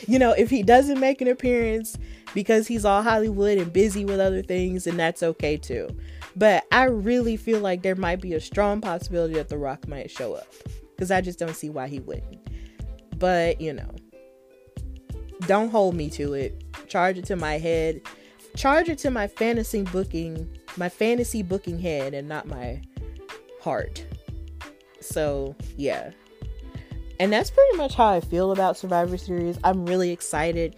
you know, if he doesn't make an appearance because he's all Hollywood and busy with other things, and that's okay too. But I really feel like there might be a strong possibility that The Rock might show up because I just don't see why he wouldn't. But, you know, don't hold me to it. Charge it to my head. Charge it to my fantasy booking, my fantasy booking head and not my heart. So, yeah. And that's pretty much how I feel about Survivor Series. I'm really excited.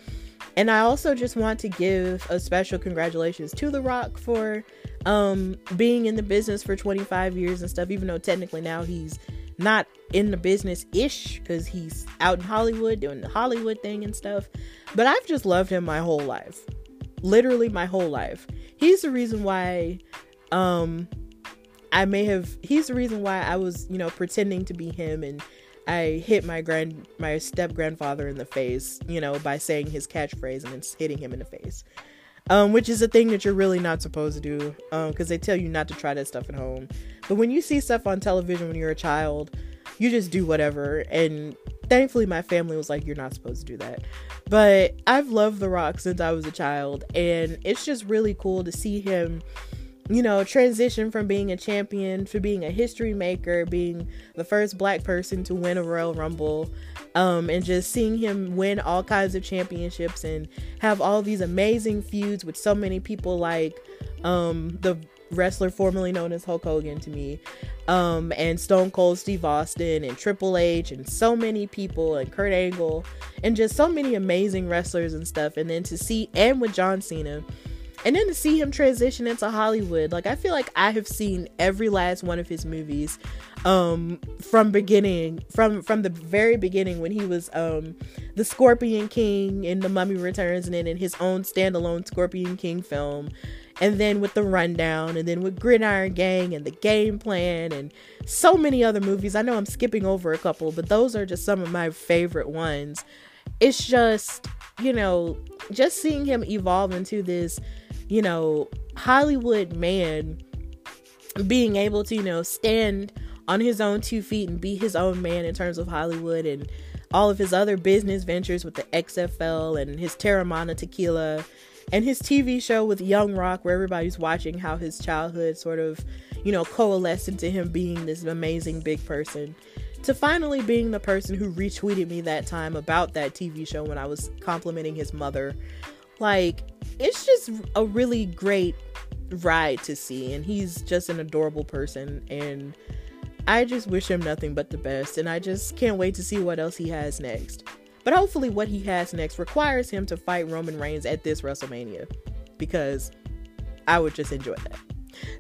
And I also just want to give a special congratulations to The Rock for um being in the business for 25 years and stuff even though technically now he's not in the business ish because he's out in Hollywood doing the Hollywood thing and stuff. But I've just loved him my whole life. Literally my whole life. He's the reason why um I may have he's the reason why I was, you know, pretending to be him and I hit my grand my step grandfather in the face, you know, by saying his catchphrase and then hitting him in the face. Um, which is a thing that you're really not supposed to do, um, because they tell you not to try that stuff at home. But when you see stuff on television when you're a child, you just do whatever. And thankfully, my family was like, "You're not supposed to do that." But I've loved The Rock since I was a child, and it's just really cool to see him you know, transition from being a champion to being a history maker, being the first black person to win a Royal Rumble, um, and just seeing him win all kinds of championships and have all these amazing feuds with so many people like um, the wrestler formerly known as Hulk Hogan to me, um, and Stone Cold Steve Austin and Triple H and so many people and Kurt Angle and just so many amazing wrestlers and stuff. And then to see and with John Cena and then to see him transition into Hollywood, like I feel like I have seen every last one of his movies um from beginning from from the very beginning when he was um the Scorpion King in The Mummy Returns and then in his own standalone Scorpion King film and then with the rundown and then with Gridiron Gang and the game plan and so many other movies. I know I'm skipping over a couple, but those are just some of my favorite ones. It's just, you know, just seeing him evolve into this you know, Hollywood man being able to, you know, stand on his own two feet and be his own man in terms of Hollywood and all of his other business ventures with the XFL and his Teremana tequila and his TV show with Young Rock, where everybody's watching how his childhood sort of, you know, coalesced into him being this amazing big person. To finally being the person who retweeted me that time about that TV show when I was complimenting his mother. Like, it's just a really great ride to see and he's just an adorable person and I just wish him nothing but the best and I just can't wait to see what else he has next. But hopefully what he has next requires him to fight Roman Reigns at this WrestleMania because I would just enjoy that.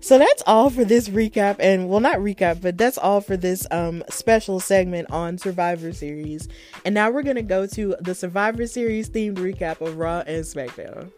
So that's all for this recap and well not recap but that's all for this um special segment on survivor series. And now we're gonna go to the survivor series themed recap of raw and smackdown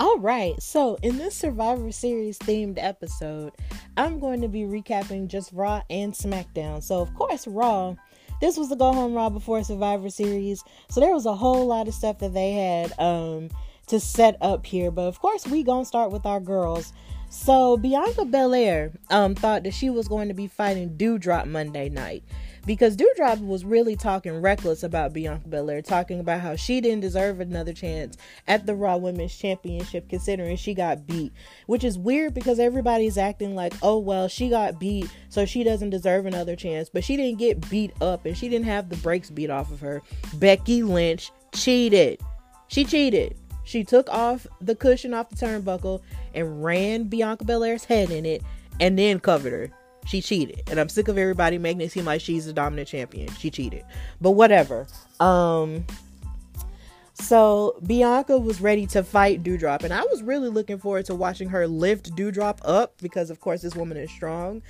All right, so in this Survivor Series themed episode, I'm going to be recapping just Raw and SmackDown. So, of course, Raw, this was the go home Raw before Survivor Series, so there was a whole lot of stuff that they had um, to set up here. But of course, we gonna start with our girls. So Bianca Belair um, thought that she was going to be fighting Doudrop Monday night because Doudrop was really talking reckless about Bianca Belair, talking about how she didn't deserve another chance at the Raw Women's Championship, considering she got beat. Which is weird because everybody's acting like, oh, well, she got beat, so she doesn't deserve another chance. But she didn't get beat up and she didn't have the brakes beat off of her. Becky Lynch cheated. She cheated. She took off the cushion off the turnbuckle and ran Bianca Belair's head in it and then covered her. She cheated. And I'm sick of everybody making it seem like she's the dominant champion. She cheated. But whatever. Um so Bianca was ready to fight Doudrop, and I was really looking forward to watching her lift Doudrop up because, of course, this woman is strong.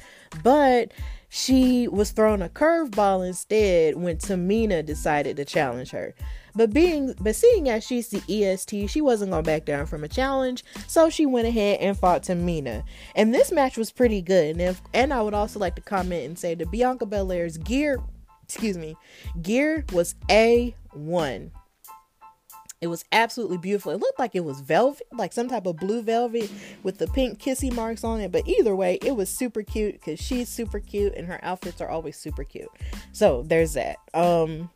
But she was thrown a curveball instead when Tamina decided to challenge her. But being but seeing as she's the EST, she wasn't gonna back down from a challenge, so she went ahead and fought Tamina. And this match was pretty good. And if, and I would also like to comment and say that Bianca Belair's gear, excuse me, gear was a one. It was absolutely beautiful. It looked like it was velvet, like some type of blue velvet with the pink kissy marks on it. But either way, it was super cute because she's super cute and her outfits are always super cute. So there's that. Um,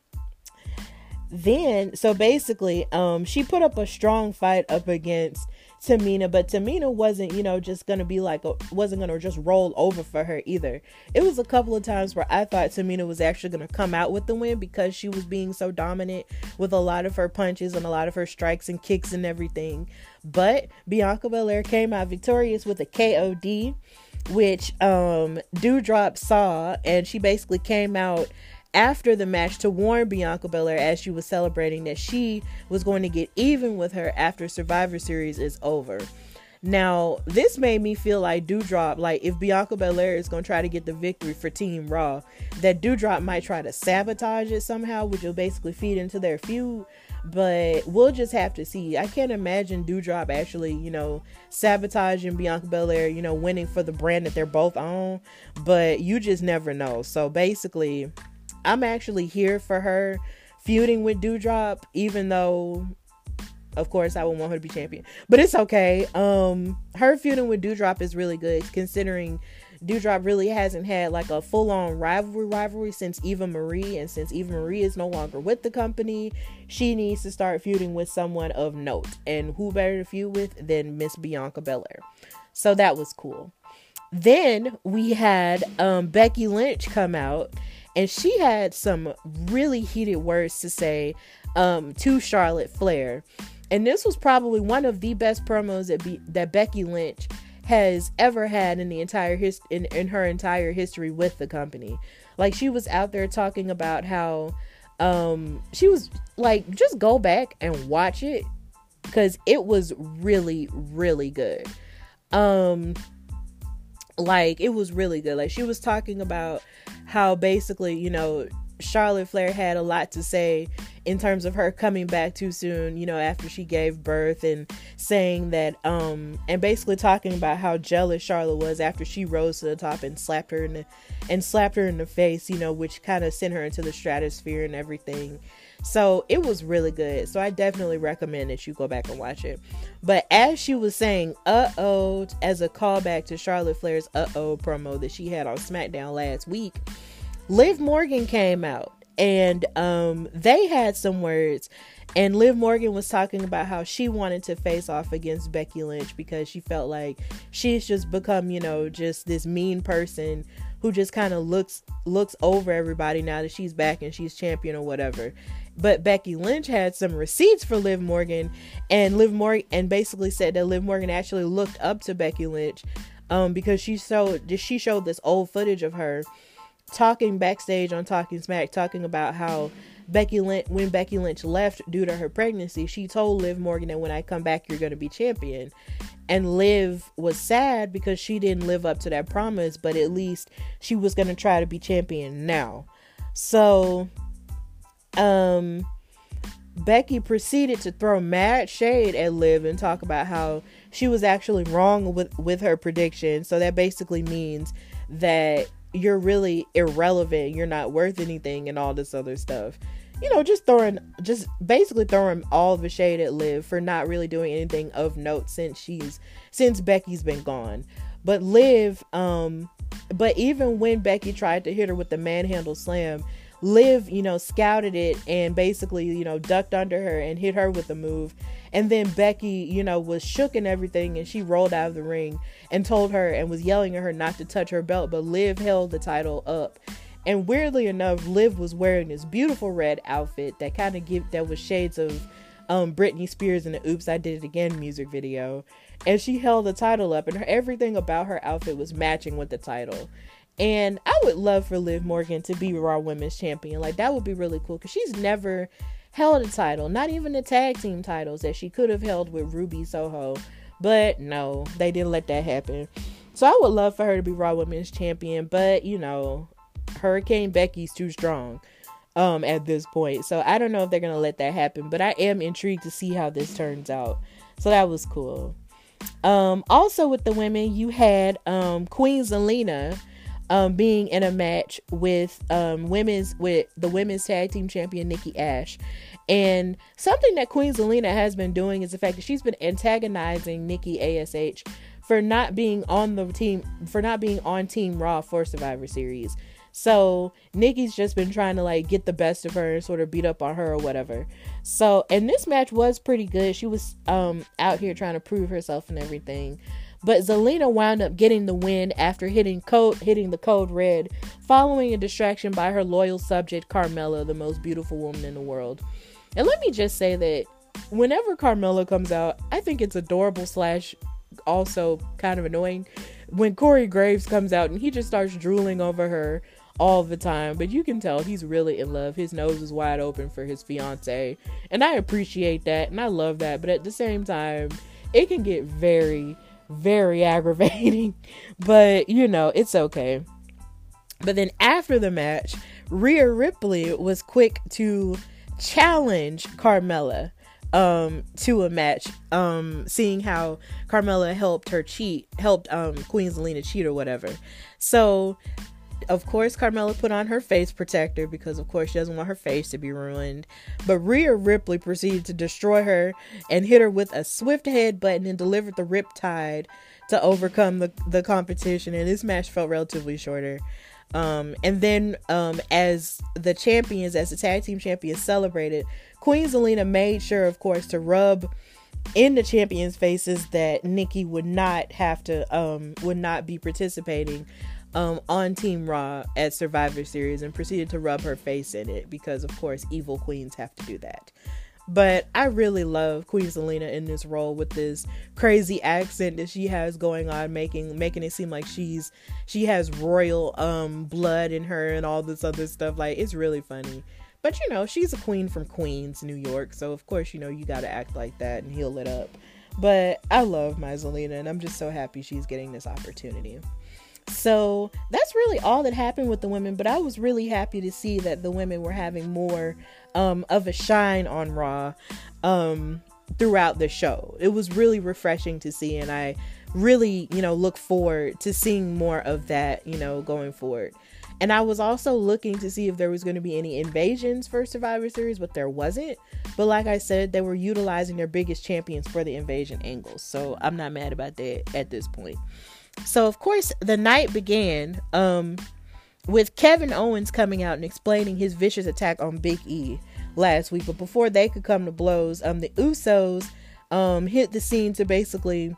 then so basically um she put up a strong fight up against Tamina, but Tamina wasn't, you know, just gonna be like, wasn't gonna just roll over for her either. It was a couple of times where I thought Tamina was actually gonna come out with the win because she was being so dominant with a lot of her punches and a lot of her strikes and kicks and everything. But Bianca Belair came out victorious with a KOD, which um Doudrop saw, and she basically came out after the match to warn Bianca Belair as she was celebrating that she was going to get even with her after Survivor Series is over. Now, this made me feel like Doudrop, like if Bianca Belair is going to try to get the victory for Team Raw, that Doudrop might try to sabotage it somehow, which will basically feed into their feud. But we'll just have to see. I can't imagine Doudrop actually, you know, sabotaging Bianca Belair, you know, winning for the brand that they're both on. But you just never know. So basically, I'm actually here for her feuding with Doudrop, even though of course I would want her to be champion. But it's okay. Um her feuding with Doudrop is really good considering Doudrop really hasn't had like a full on rivalry rivalry since Eva Marie and since Eva Marie is no longer with the company, she needs to start feuding with someone of note. And who better to feud with than Miss Bianca Belair. So that was cool. Then we had um Becky Lynch come out and she had some really heated words to say um, to Charlotte Flair. And this was probably one of the best promos that be- that Becky Lynch has ever had in the entire his in, in her entire history with the company. Like she was out there talking about how um she was like just go back and watch it cuz it was really really good. Um like it was really good. Like she was talking about how basically, you know, Charlotte Flair had a lot to say in terms of her coming back too soon, you know, after she gave birth and saying that um and basically talking about how jealous Charlotte was after she rose to the top and slapped her in the and slapped her in the face, you know, which kind of sent her into the stratosphere and everything. So it was really good. So I definitely recommend that you go back and watch it. But as she was saying, uh oh, as a callback to Charlotte Flair's uh oh promo that she had on SmackDown last week, Liv Morgan came out and um, they had some words. And Liv Morgan was talking about how she wanted to face off against Becky Lynch because she felt like she's just become, you know, just this mean person who just kind of looks looks over everybody now that she's back and she's champion or whatever. But Becky Lynch had some receipts for Liv Morgan, and Liv Morgan and basically said that Liv Morgan actually looked up to Becky Lynch, um, because she showed she showed this old footage of her talking backstage on Talking Smack, talking about how Becky Lynch, when Becky Lynch left due to her pregnancy, she told Liv Morgan that when I come back, you're going to be champion. And Liv was sad because she didn't live up to that promise, but at least she was going to try to be champion now. So, um, Becky proceeded to throw mad shade at Liv and talk about how she was actually wrong with with her prediction. So that basically means that you're really irrelevant, you're not worth anything and all this other stuff. You know, just throwing just basically throwing all the shade at Liv for not really doing anything of note since she's since Becky's been gone. But Liv um but even when Becky tried to hit her with the manhandle slam, Liv, you know, scouted it and basically, you know, ducked under her and hit her with a move. And then Becky, you know, was shook and everything and she rolled out of the ring and told her and was yelling at her not to touch her belt, but Liv held the title up. And weirdly enough, Liv was wearing this beautiful red outfit that kind of give that was shades of um Britney Spears in the Oops I Did It Again music video. And she held the title up and her everything about her outfit was matching with the title. And I would love for Liv Morgan to be Raw Women's Champion. Like that would be really cool because she's never held a title, not even the tag team titles that she could have held with Ruby Soho. But no, they didn't let that happen. So I would love for her to be Raw Women's Champion, but you know, Hurricane Becky's too strong um at this point. So I don't know if they're gonna let that happen, but I am intrigued to see how this turns out. So that was cool. Um also with the women, you had um Queen Zelina um, being in a match with um, women's with the women's tag team champion Nikki Ash. And something that Queen Zelina has been doing is the fact that she's been antagonizing Nikki Ash for not being on the team for not being on Team Raw for Survivor Series. So Nikki's just been trying to like get the best of her and sort of beat up on her or whatever. So and this match was pretty good. She was um out here trying to prove herself and everything. But Zelina wound up getting the win after hitting code hitting the code red, following a distraction by her loyal subject Carmella, the most beautiful woman in the world. And let me just say that whenever Carmella comes out, I think it's adorable slash also kind of annoying when Corey Graves comes out and he just starts drooling over her all the time. But you can tell he's really in love. His nose is wide open for his fiance. And I appreciate that and I love that. But at the same time, it can get very very aggravating, but you know, it's okay. But then after the match, Rhea Ripley was quick to challenge Carmella um to a match um seeing how Carmella helped her cheat helped um Queen Zelina cheat or whatever. So of course, Carmella put on her face protector because, of course, she doesn't want her face to be ruined. But Rhea Ripley proceeded to destroy her and hit her with a swift head button and delivered the Riptide to overcome the, the competition. And this match felt relatively shorter. Um, and then, um, as the champions, as the tag team champions celebrated, Queen Zelina made sure, of course, to rub in the champions' faces that Nikki would not have to, um, would not be participating um, on Team Raw at Survivor Series and proceeded to rub her face in it because, of course, evil queens have to do that. But I really love Queen Zelina in this role with this crazy accent that she has going on, making making it seem like she's she has royal um blood in her and all this other stuff. Like it's really funny. But you know, she's a queen from Queens, New York, so of course, you know, you gotta act like that and heal it up. But I love my Zelina and I'm just so happy she's getting this opportunity. So that's really all that happened with the women, but I was really happy to see that the women were having more um, of a shine on Raw um, throughout the show. It was really refreshing to see, and I really, you know, look forward to seeing more of that, you know, going forward. And I was also looking to see if there was going to be any invasions for Survivor Series, but there wasn't. But like I said, they were utilizing their biggest champions for the invasion angles. So I'm not mad about that at this point. So of course the night began um with Kevin Owens coming out and explaining his vicious attack on Big E last week. But before they could come to blows, um the Usos um hit the scene to basically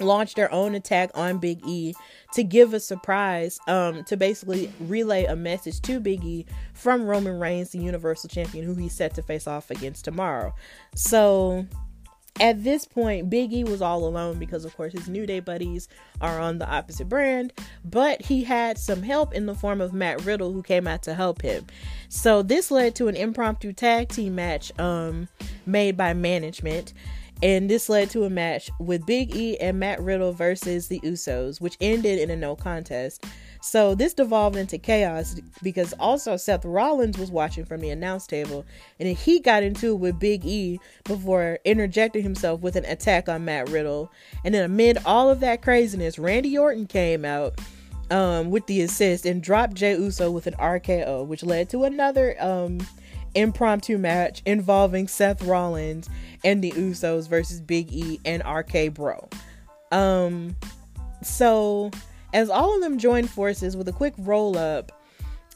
launch their own attack on Big E to give a surprise um to basically relay a message to Big E from Roman Reigns, the Universal Champion, who he's set to face off against tomorrow. So at this point, Big E was all alone because, of course, his New Day buddies are on the opposite brand, but he had some help in the form of Matt Riddle, who came out to help him. So this led to an impromptu tag team match um, made by management. And this led to a match with Big E and Matt Riddle versus the Usos, which ended in a no contest. So this devolved into chaos because also Seth Rollins was watching from the announce table and he got into it with Big E before interjecting himself with an attack on Matt Riddle. And then amid all of that craziness, Randy Orton came out um, with the assist and dropped Jey Uso with an RKO, which led to another um, impromptu match involving Seth Rollins and the Usos versus Big E and RK Bro. Um, so as all of them joined forces with a quick roll up,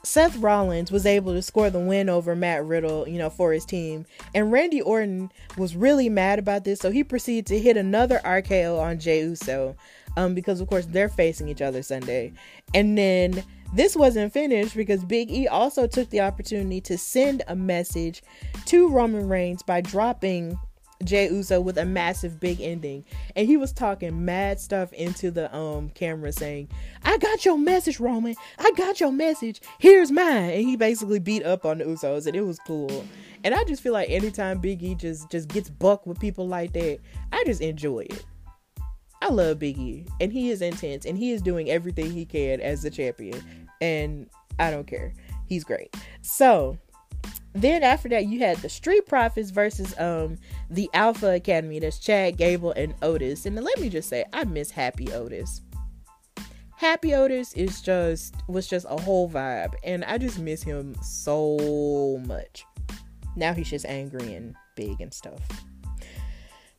Seth Rollins was able to score the win over Matt Riddle, you know, for his team. And Randy Orton was really mad about this, so he proceeded to hit another RKO on Jey Uso, um, because of course they're facing each other Sunday. And then this wasn't finished because Big E also took the opportunity to send a message to Roman Reigns by dropping Jey Uso with a massive big ending. And he was talking mad stuff into the um camera saying, I got your message, Roman. I got your message. Here's mine. And he basically beat up on the Usos and it was cool. And I just feel like anytime Big E just just gets buck with people like that, I just enjoy it. I love Big E and he is intense and he is doing everything he can as the champion. And I don't care. He's great. So then after that you had the street profits versus um the alpha academy that's chad gable and otis and let me just say i miss happy otis happy otis is just was just a whole vibe and i just miss him so much now he's just angry and big and stuff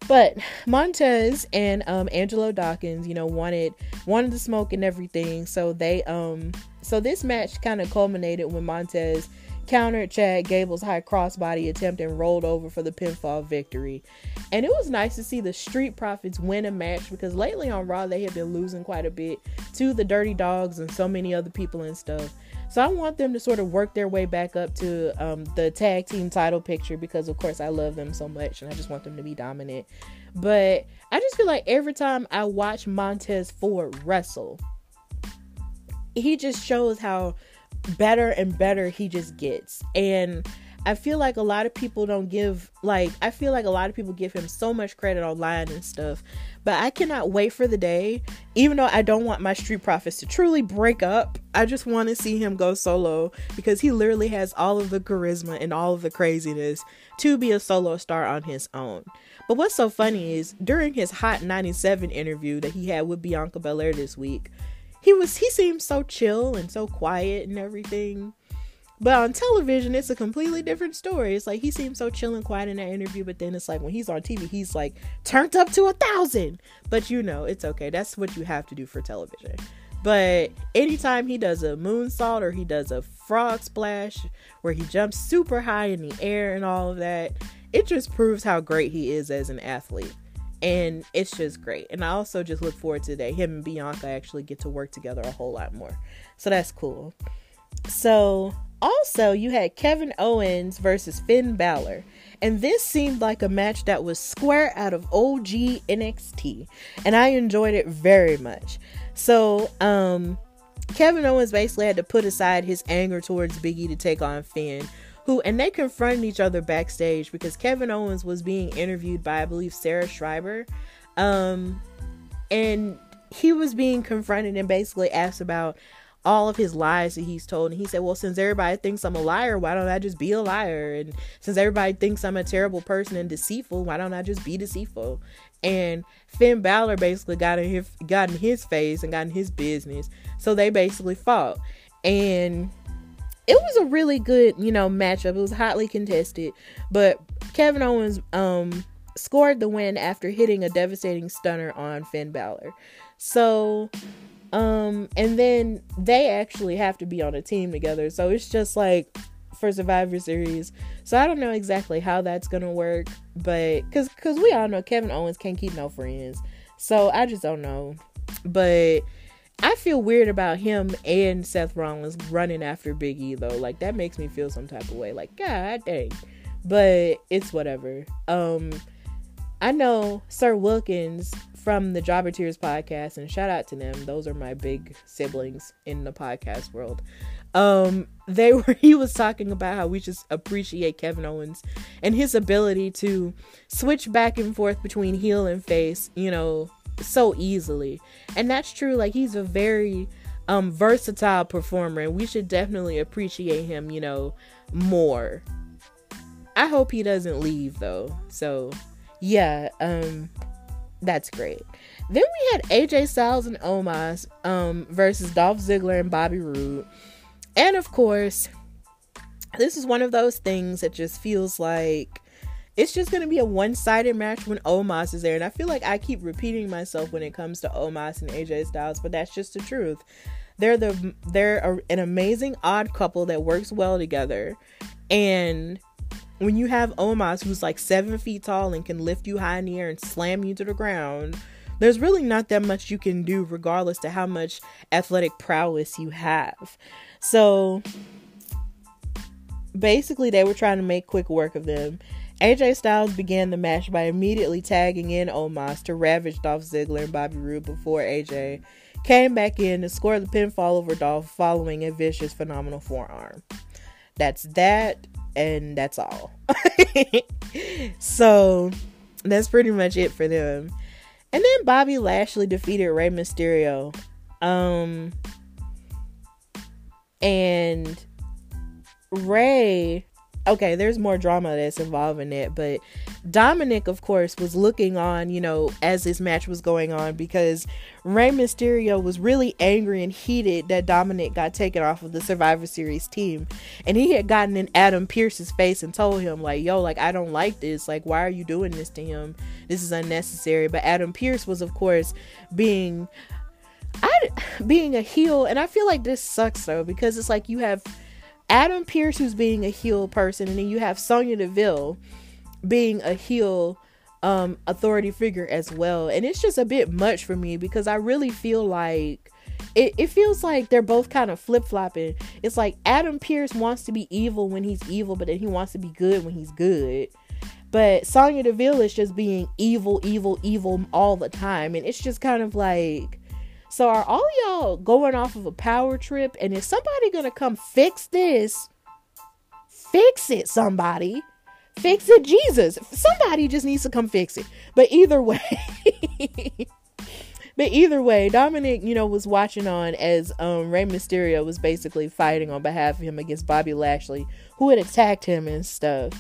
but montez and um angelo dawkins you know wanted wanted the smoke and everything so they um so this match kind of culminated when montez countered Chad Gable's high crossbody attempt and rolled over for the pinfall victory. And it was nice to see the Street Profits win a match because lately on Raw they have been losing quite a bit to the Dirty Dogs and so many other people and stuff. So I want them to sort of work their way back up to um, the tag team title picture because, of course, I love them so much and I just want them to be dominant. But I just feel like every time I watch Montez Ford wrestle, he just shows how better and better he just gets. And I feel like a lot of people don't give like I feel like a lot of people give him so much credit online and stuff. But I cannot wait for the day, even though I don't want my street profits to truly break up. I just want to see him go solo because he literally has all of the charisma and all of the craziness to be a solo star on his own. But what's so funny is during his Hot 97 interview that he had with Bianca Belair this week, he was he seemed so chill and so quiet and everything. But on television, it's a completely different story. It's like he seems so chill and quiet in that interview, but then it's like when he's on TV, he's like turned up to a thousand. But you know, it's okay. That's what you have to do for television. But anytime he does a moonsault or he does a frog splash where he jumps super high in the air and all of that, it just proves how great he is as an athlete and it's just great. And I also just look forward to that him and Bianca actually get to work together a whole lot more. So that's cool. So also you had Kevin Owens versus Finn Balor. And this seemed like a match that was square out of OG NXT. And I enjoyed it very much. So, um, Kevin Owens basically had to put aside his anger towards Biggie to take on Finn, who and they confronted each other backstage because Kevin Owens was being interviewed by I believe Sarah Schreiber. Um and he was being confronted and basically asked about all of his lies that he's told. And he said, Well, since everybody thinks I'm a liar, why don't I just be a liar? And since everybody thinks I'm a terrible person and deceitful, why don't I just be deceitful? And Finn Balor basically got in his got in his face and got in his business. So they basically fought. And it was a really good, you know, matchup. It was hotly contested, but Kevin Owens um scored the win after hitting a devastating stunner on Finn Balor. So, um, and then they actually have to be on a team together. So it's just like for Survivor Series. So I don't know exactly how that's gonna work, but because because we all know Kevin Owens can't keep no friends. So I just don't know, but I feel weird about him and Seth Rollins running after Big E though. Like that makes me feel some type of way. Like God dang. But it's whatever. Um I know Sir Wilkins from the Jobber Tears podcast, and shout out to them. Those are my big siblings in the podcast world. Um, they were he was talking about how we just appreciate Kevin Owens and his ability to switch back and forth between heel and face, you know, so easily. And that's true. Like he's a very um versatile performer, and we should definitely appreciate him, you know, more. I hope he doesn't leave though. So yeah, um that's great. Then we had AJ Styles and Omos um versus Dolph Ziggler and Bobby Roode. And of course, this is one of those things that just feels like it's just going to be a one-sided match when Omos is there. And I feel like I keep repeating myself when it comes to Omos and AJ Styles, but that's just the truth. They're the they're an amazing odd couple that works well together. And when you have Omos who's like seven feet tall and can lift you high in the air and slam you to the ground, there's really not that much you can do regardless to how much athletic prowess you have. So basically they were trying to make quick work of them. AJ Styles began the match by immediately tagging in Omos to ravage Dolph Ziggler and Bobby Roode before AJ came back in to score the pinfall over Dolph following a vicious phenomenal forearm. That's that and that's all. so that's pretty much it for them. And then Bobby Lashley defeated Rey Mysterio. Um and Rey okay, there's more drama that's involved in it, but Dominic, of course, was looking on, you know, as this match was going on because Rey Mysterio was really angry and heated that Dominic got taken off of the Survivor Series team. And he had gotten in Adam Pearce's face and told him, like, yo, like, I don't like this. Like, why are you doing this to him? This is unnecessary. But Adam Pearce was, of course, being. I being a heel, and I feel like this sucks though because it's like you have Adam Pearce, who's being a heel person, and then you have Sonya Deville being a heel um authority figure as well. And it's just a bit much for me because I really feel like it, it feels like they're both kind of flip flopping. It's like Adam Pearce wants to be evil when he's evil, but then he wants to be good when he's good. But Sonya Deville is just being evil, evil, evil all the time. And it's just kind of like so are all y'all going off of a power trip? And is somebody gonna come fix this? Fix it, somebody. Fix it, Jesus. Somebody just needs to come fix it. But either way, but either way, Dominic, you know, was watching on as um Rey Mysterio was basically fighting on behalf of him against Bobby Lashley, who had attacked him and stuff.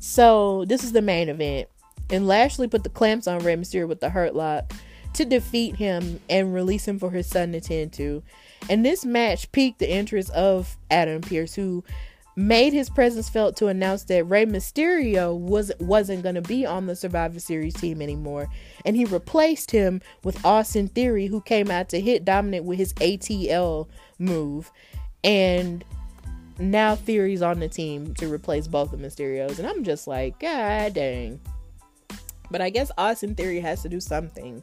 So this is the main event. And Lashley put the clamps on Rey Mysterio with the hurt lock to defeat him and release him for his son to tend to. And this match piqued the interest of Adam Pearce, who made his presence felt to announce that Rey Mysterio was wasn't going to be on the Survivor Series team anymore, and he replaced him with Austin Theory, who came out to hit Dominic with his ATL move, and now Theory's on the team to replace both the Mysterios, and I'm just like, God dang. But I guess Austin Theory has to do something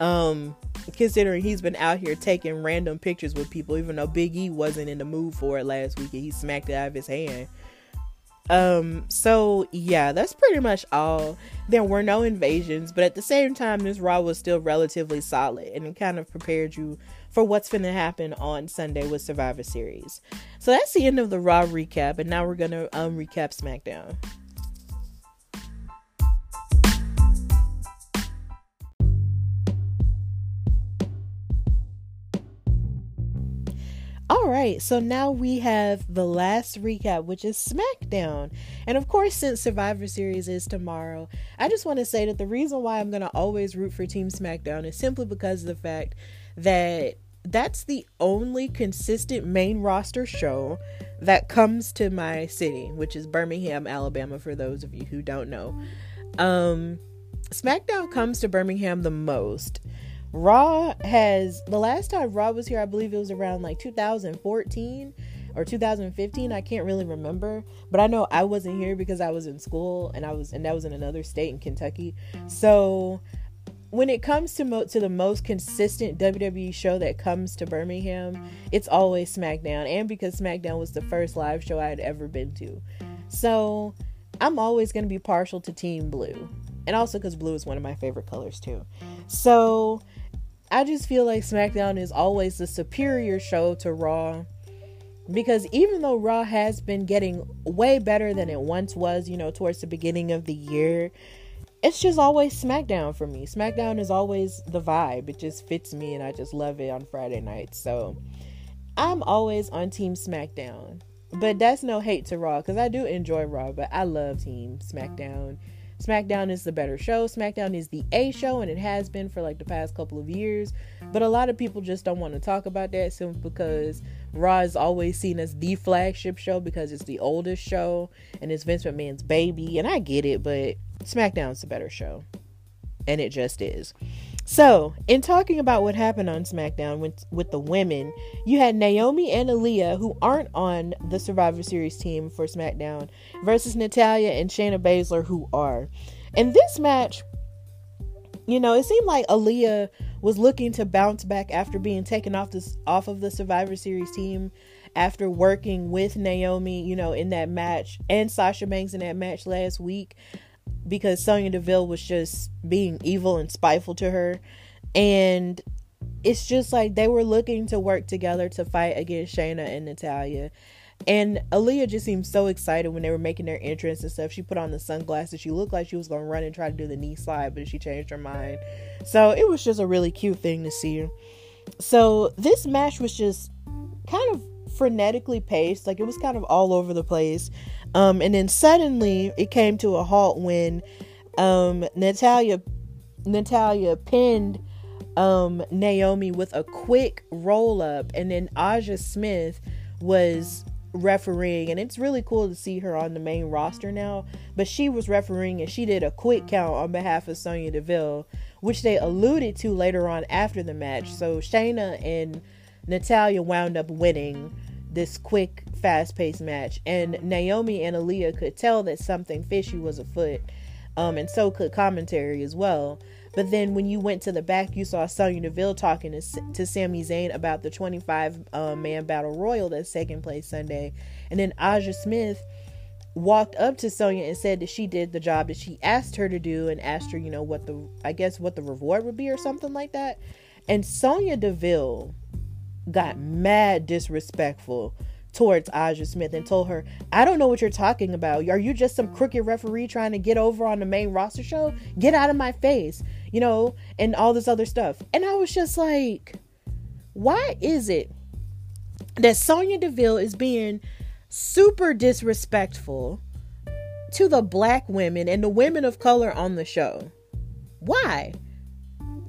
um, considering he's been out here taking random pictures with people, even though Big E wasn't in the mood for it last week and he smacked it out of his hand. Um, so yeah, that's pretty much all. There were no invasions, but at the same time, this Raw was still relatively solid and it kind of prepared you for what's gonna happen on Sunday with Survivor Series. So that's the end of the Raw recap, and now we're gonna um recap SmackDown. All right, so now we have the last recap, which is SmackDown. And of course, since Survivor Series is tomorrow, I just want to say that the reason why I'm going to always root for Team SmackDown is simply because of the fact that that's the only consistent main roster show that comes to my city, which is Birmingham, Alabama, for those of you who don't know. Um, SmackDown comes to Birmingham the most. Raw has the last time Raw was here, I believe it was around like 2014 or 2015. I can't really remember, but I know I wasn't here because I was in school and I was and that was in another state in Kentucky. So when it comes to mo- to the most consistent WWE show that comes to Birmingham, it's always SmackDown, and because SmackDown was the first live show I had ever been to, so I'm always going to be partial to Team Blue. and also because blue is one of my favorite colors too. So I just feel like SmackDown is always the superior show to Raw because even though Raw has been getting way better than it once was, you know, towards the beginning of the year, it's just always SmackDown for me. SmackDown is always the vibe. It just fits me and I just love it on Friday nights. So I'm always on Team SmackDown. But that's no hate to Raw because I do enjoy Raw, but I love Team SmackDown. SmackDown is the better show. SmackDown is the A show, and it has been for like the past couple of years. But a lot of people just don't want to talk about that simply because Raw is always seen as the flagship show because it's the oldest show and it's Vince McMahon's baby. And I get it, but SmackDown's the better show. And it just is. So, in talking about what happened on SmackDown with, with the women, you had Naomi and Aliyah, who aren't on the Survivor Series team for SmackDown, versus Natalya and Shayna Baszler, who are. And this match, you know, it seemed like Aliyah was looking to bounce back after being taken off this off of the Survivor Series team after working with Naomi, you know, in that match and Sasha Banks in that match last week because Sonya Deville was just being evil and spiteful to her. And it's just like they were looking to work together to fight against Shayna and Natalya. And Aliyah just seemed so excited when they were making their entrance and stuff. She put on the sunglasses. She looked like she was going to run and try to do the knee slide, but she changed her mind. So it was just a really cute thing to see. So this match was just kind of frenetically paced. Like it was kind of all over the place. Um, and then suddenly it came to a halt when um, Natalya Natalya pinned um, Naomi with a quick roll up, and then Aja Smith was refereeing, and it's really cool to see her on the main roster now. But she was refereeing, and she did a quick count on behalf of Sonya Deville, which they alluded to later on after the match. So Shayna and Natalya wound up winning this quick, fast paced match. And Naomi and Aliyah could tell that something fishy was afoot. Um, and so could commentary as well. But then when you went to the back, you saw Sonya Deville talking to, to Sami Zayn about the 25 uh, man battle royal that's taking place Sunday. And then Aja Smith walked up to Sonya and said that she did the job that she asked her to do and asked her, you know, what the, I guess, what the reward would be or something like that. And Sonya Deville got mad disrespectful towards Aja Smith and told her, I don't know what you're talking about. Are you just some crooked referee trying to get over on the main roster show? Get out of my face, you know, and all this other stuff. And I was just like, why is it that Sonya Deville is being super disrespectful to the black women and the women of color on the show? Why?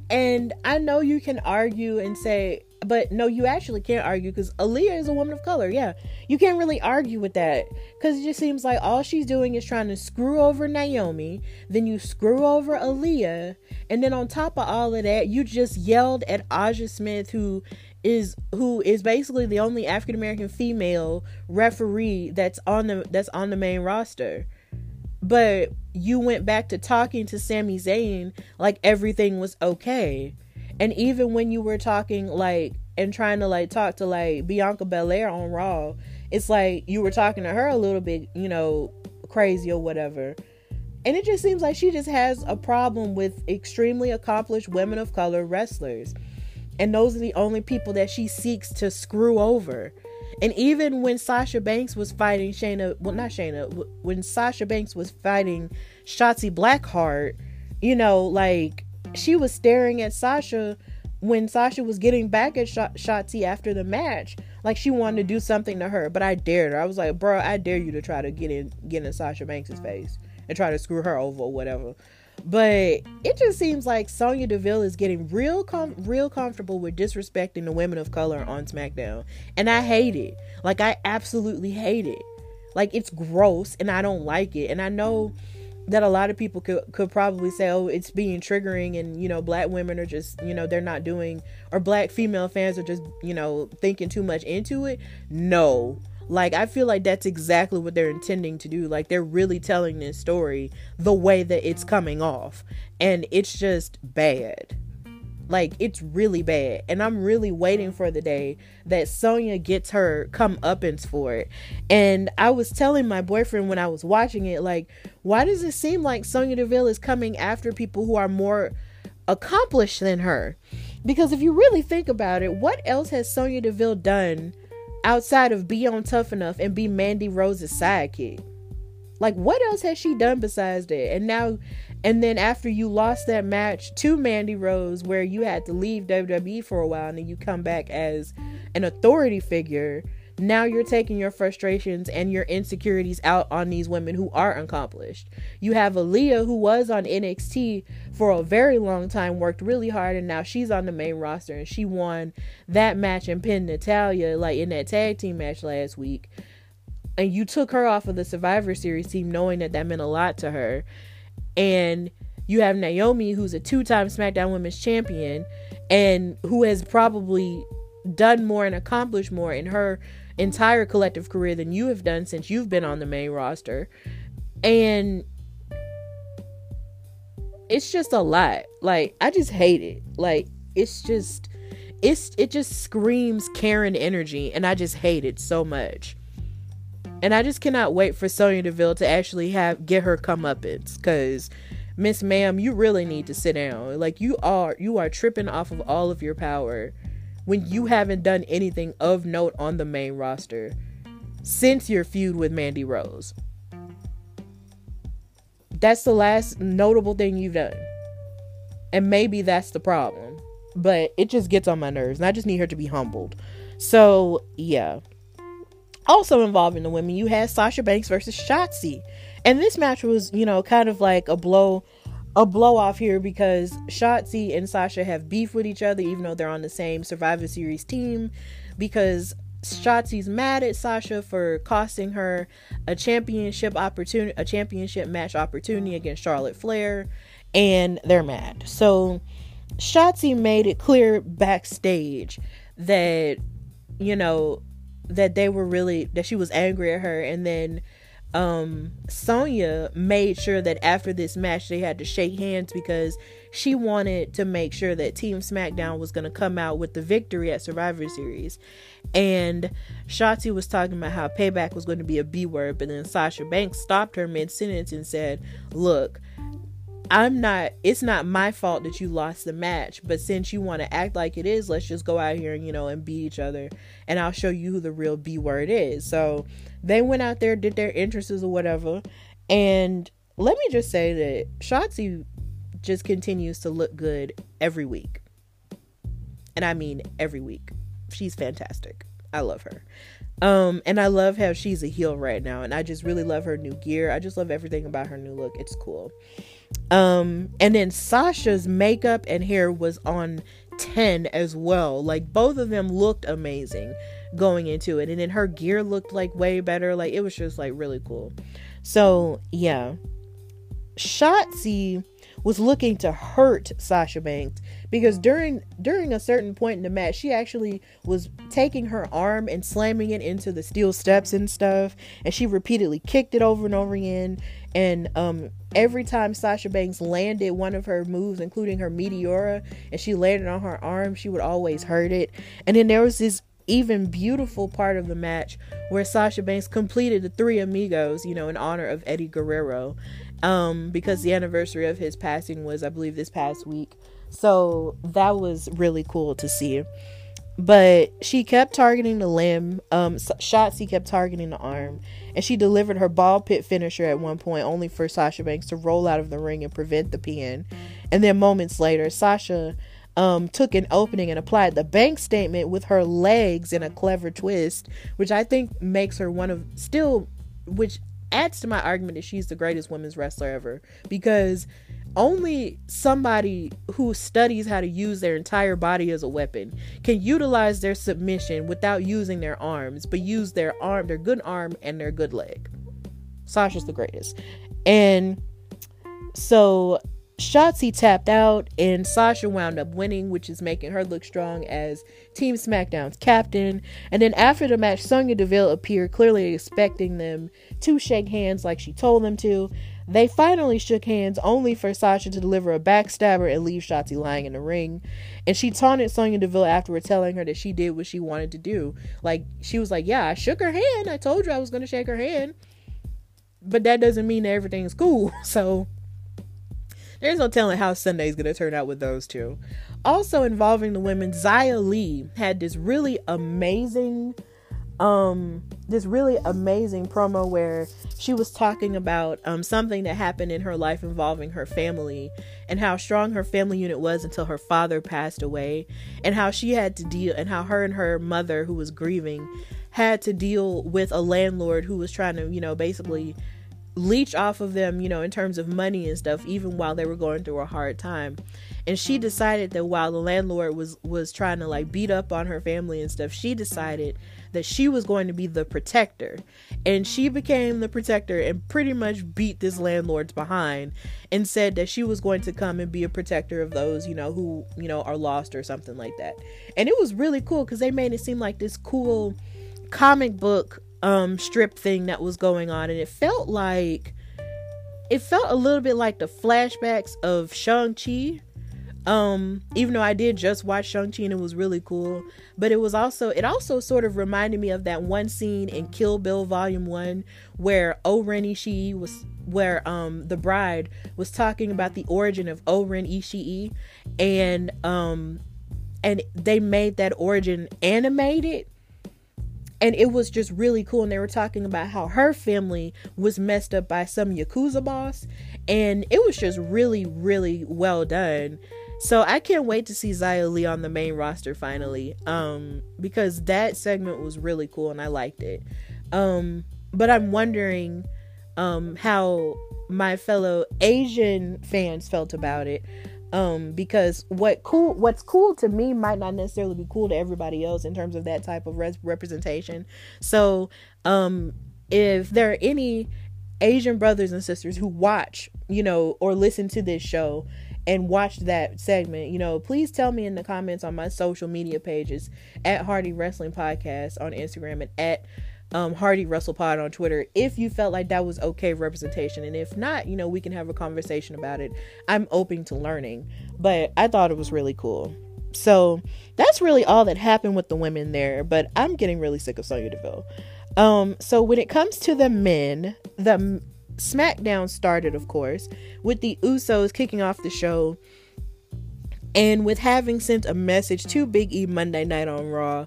And I know you can argue and say, but no, you actually can't argue because Aliyah is a woman of color. Yeah, you can't really argue with that because it just seems like all she's doing is trying to screw over Naomi. Then you screw over Aliyah, and then on top of all of that, you just yelled at Aja Smith, who is who is basically the only African American female referee that's on the that's on the main roster. But you went back to talking to Sami Zayn like everything was okay and even when you were talking like and trying to like talk to like Bianca Belair on Raw, it's like you were talking to her a little bit, you know, crazy or whatever. And it just seems like she just has a problem with extremely accomplished women of color wrestlers. And those are the only people that she seeks to screw over. And even when Sasha Banks was fighting Shayna, well, not Shayna, when Sasha Banks was fighting Shotzi Blackheart, you know, like she was staring at Sasha when Sasha was getting back at Sh- Shotzi after the match. Like she wanted to do something to her, but I dared her. I was like, bro, I dare you to try to get in get in Sasha Banks's face and try to screw her over or whatever. But it just seems like Sonya Deville is getting real com- real comfortable with disrespecting the women of color on SmackDown. And I hate it. Like I absolutely hate it. Like it's gross and I don't like it. And I know that a lot of people could could probably say, oh, it's being triggering, and you know, black women are just, you know, they're not doing, or black female fans are just, you know, thinking too much into it. No, like I feel like that's exactly what they're intending to do. Like they're really telling this story the way that it's coming off, and it's just bad. Like it's really bad. And I'm really waiting for the day that Sonya gets her comeuppance for it. And I was telling my boyfriend when I was watching it, like, why does it seem like Sonya Deville is coming after people who are more accomplished than her? Because if you really think about it, what else has Sonya Deville done outside of be on tough enough and be Mandy Rose's sidekick? Like what else has she done besides that? And now and then after you lost that match to Mandy Rose, where you had to leave WWE for a while and then you come back as an authority figure, now you're taking your frustrations and your insecurities out on these women who are accomplished. You have Aliyah, who was on NXT for a very long time, worked really hard, and now she's on the main roster and she won that match and pinned Natalya like in that tag team match last week. And you took her off of the Survivor Series team knowing that that meant a lot to her and you have Naomi, who's a two time SmackDown Women's Champion and who has probably done more and accomplished more in her entire collective career than you have done since you've been on the main roster. And it's just a lot. Like, I just hate it. Like, it's just. It's it just screams Karen energy and I just hate it so much. And I just cannot wait for Sonya Deville to actually have get her comeuppance because Miss Ma'am, you really need to sit down. Like you are you are tripping off of all of your power when you haven't done anything of note on the main roster since your feud with Mandy Rose. That's the last notable thing you've done. And maybe that's the problem. But it just gets on my nerves and I just need her to be humbled. So, yeah. Also involving the women, you had Sasha Banks versus Shotzi. And this match was, you know, kind of like a blow a blow off here because Shotzi and Sasha have beef with each other even though they're on the same Survivor Series team because Shotzi's mad at Sasha for costing her a championship opportunity a championship match opportunity against Charlotte Flair and they're mad. So Shotzi made it clear backstage that you know that they were really that she was angry at her and then um Sonya made sure that after this match they had to shake hands because she wanted to make sure that Team SmackDown was going to come out with the victory at Survivor Series. And Shotzi was talking about how payback was going to be a B word, but then Sasha Banks stopped her mid sentence and said, "Look, I'm not it's not my fault that you lost the match, but since you want to act like it is, let's just go out here and you know and beat each other and I'll show you who the real B word is. So they went out there, did their interests or whatever, and let me just say that Shotzi just continues to look good every week. And I mean every week. She's fantastic. I love her. Um, and I love how she's a heel right now, and I just really love her new gear. I just love everything about her new look. It's cool. Um, and then Sasha's makeup and hair was on 10 as well. Like both of them looked amazing going into it. And then her gear looked like way better. Like it was just like really cool. So yeah. Shotzi was looking to hurt Sasha Banks because during during a certain point in the match, she actually was taking her arm and slamming it into the steel steps and stuff, and she repeatedly kicked it over and over again. And um, every time Sasha Banks landed one of her moves, including her Meteora, and she landed on her arm, she would always hurt it. And then there was this even beautiful part of the match where Sasha Banks completed the three amigos, you know, in honor of Eddie Guerrero, um, because the anniversary of his passing was, I believe, this past week. So that was really cool to see. But she kept targeting the limb. Um, Shotzi kept targeting the arm, and she delivered her ball pit finisher at one point, only for Sasha Banks to roll out of the ring and prevent the pin. And then moments later, Sasha um, took an opening and applied the bank statement with her legs in a clever twist, which I think makes her one of still, which adds to my argument that she's the greatest women's wrestler ever because only somebody who studies how to use their entire body as a weapon can utilize their submission without using their arms, but use their arm, their good arm, and their good leg. Sasha's the greatest. And so Shotzi tapped out, and Sasha wound up winning, which is making her look strong as Team SmackDown's captain. And then after the match, Sonya Deville appeared, clearly expecting them to shake hands like she told them to. They finally shook hands, only for Sasha to deliver a backstabber and leave Shotzi lying in the ring. And she taunted Sonya Deville afterward, telling her that she did what she wanted to do. Like, she was like, Yeah, I shook her hand. I told you I was going to shake her hand. But that doesn't mean that everything's cool. So, there's no telling how Sunday's going to turn out with those two. Also involving the women, Xia Li had this really amazing um this really amazing promo where she was talking about um something that happened in her life involving her family and how strong her family unit was until her father passed away and how she had to deal and how her and her mother who was grieving had to deal with a landlord who was trying to, you know, basically leech off of them, you know, in terms of money and stuff, even while they were going through a hard time. And she decided that while the landlord was was trying to like beat up on her family and stuff, she decided that she was going to be the protector. And she became the protector and pretty much beat this landlord's behind and said that she was going to come and be a protector of those, you know, who, you know, are lost or something like that. And it was really cool because they made it seem like this cool comic book um strip thing that was going on and it felt like it felt a little bit like the flashbacks of Shang-Chi. Um, even though I did just watch Shang-Chi and it was really cool, but it was also it also sort of reminded me of that one scene in Kill Bill Volume 1 where O-Ren Ishii was where um the bride was talking about the origin of O-Ren Ishii and um and they made that origin animated. And it was just really cool. And they were talking about how her family was messed up by some yakuza boss. And it was just really really well done so i can't wait to see Xia Li on the main roster finally um because that segment was really cool and i liked it. Um but i'm wondering um how my fellow asian fans felt about it um because what cool what's cool to me might not necessarily be cool to everybody else in terms of that type of res- representation. So um if there are any asian brothers and sisters who watch you know or listen to this show and watch that segment you know please tell me in the comments on my social media pages at hardy wrestling podcast on instagram and at um, Hardy Wrestle Pod on Twitter if you felt like that was okay representation. And if not, you know, we can have a conversation about it. I'm open to learning, but I thought it was really cool. So that's really all that happened with the women there, but I'm getting really sick of Sonya Deville. Um, so when it comes to the men, the SmackDown started, of course, with the Usos kicking off the show and with having sent a message to Big E Monday night on Raw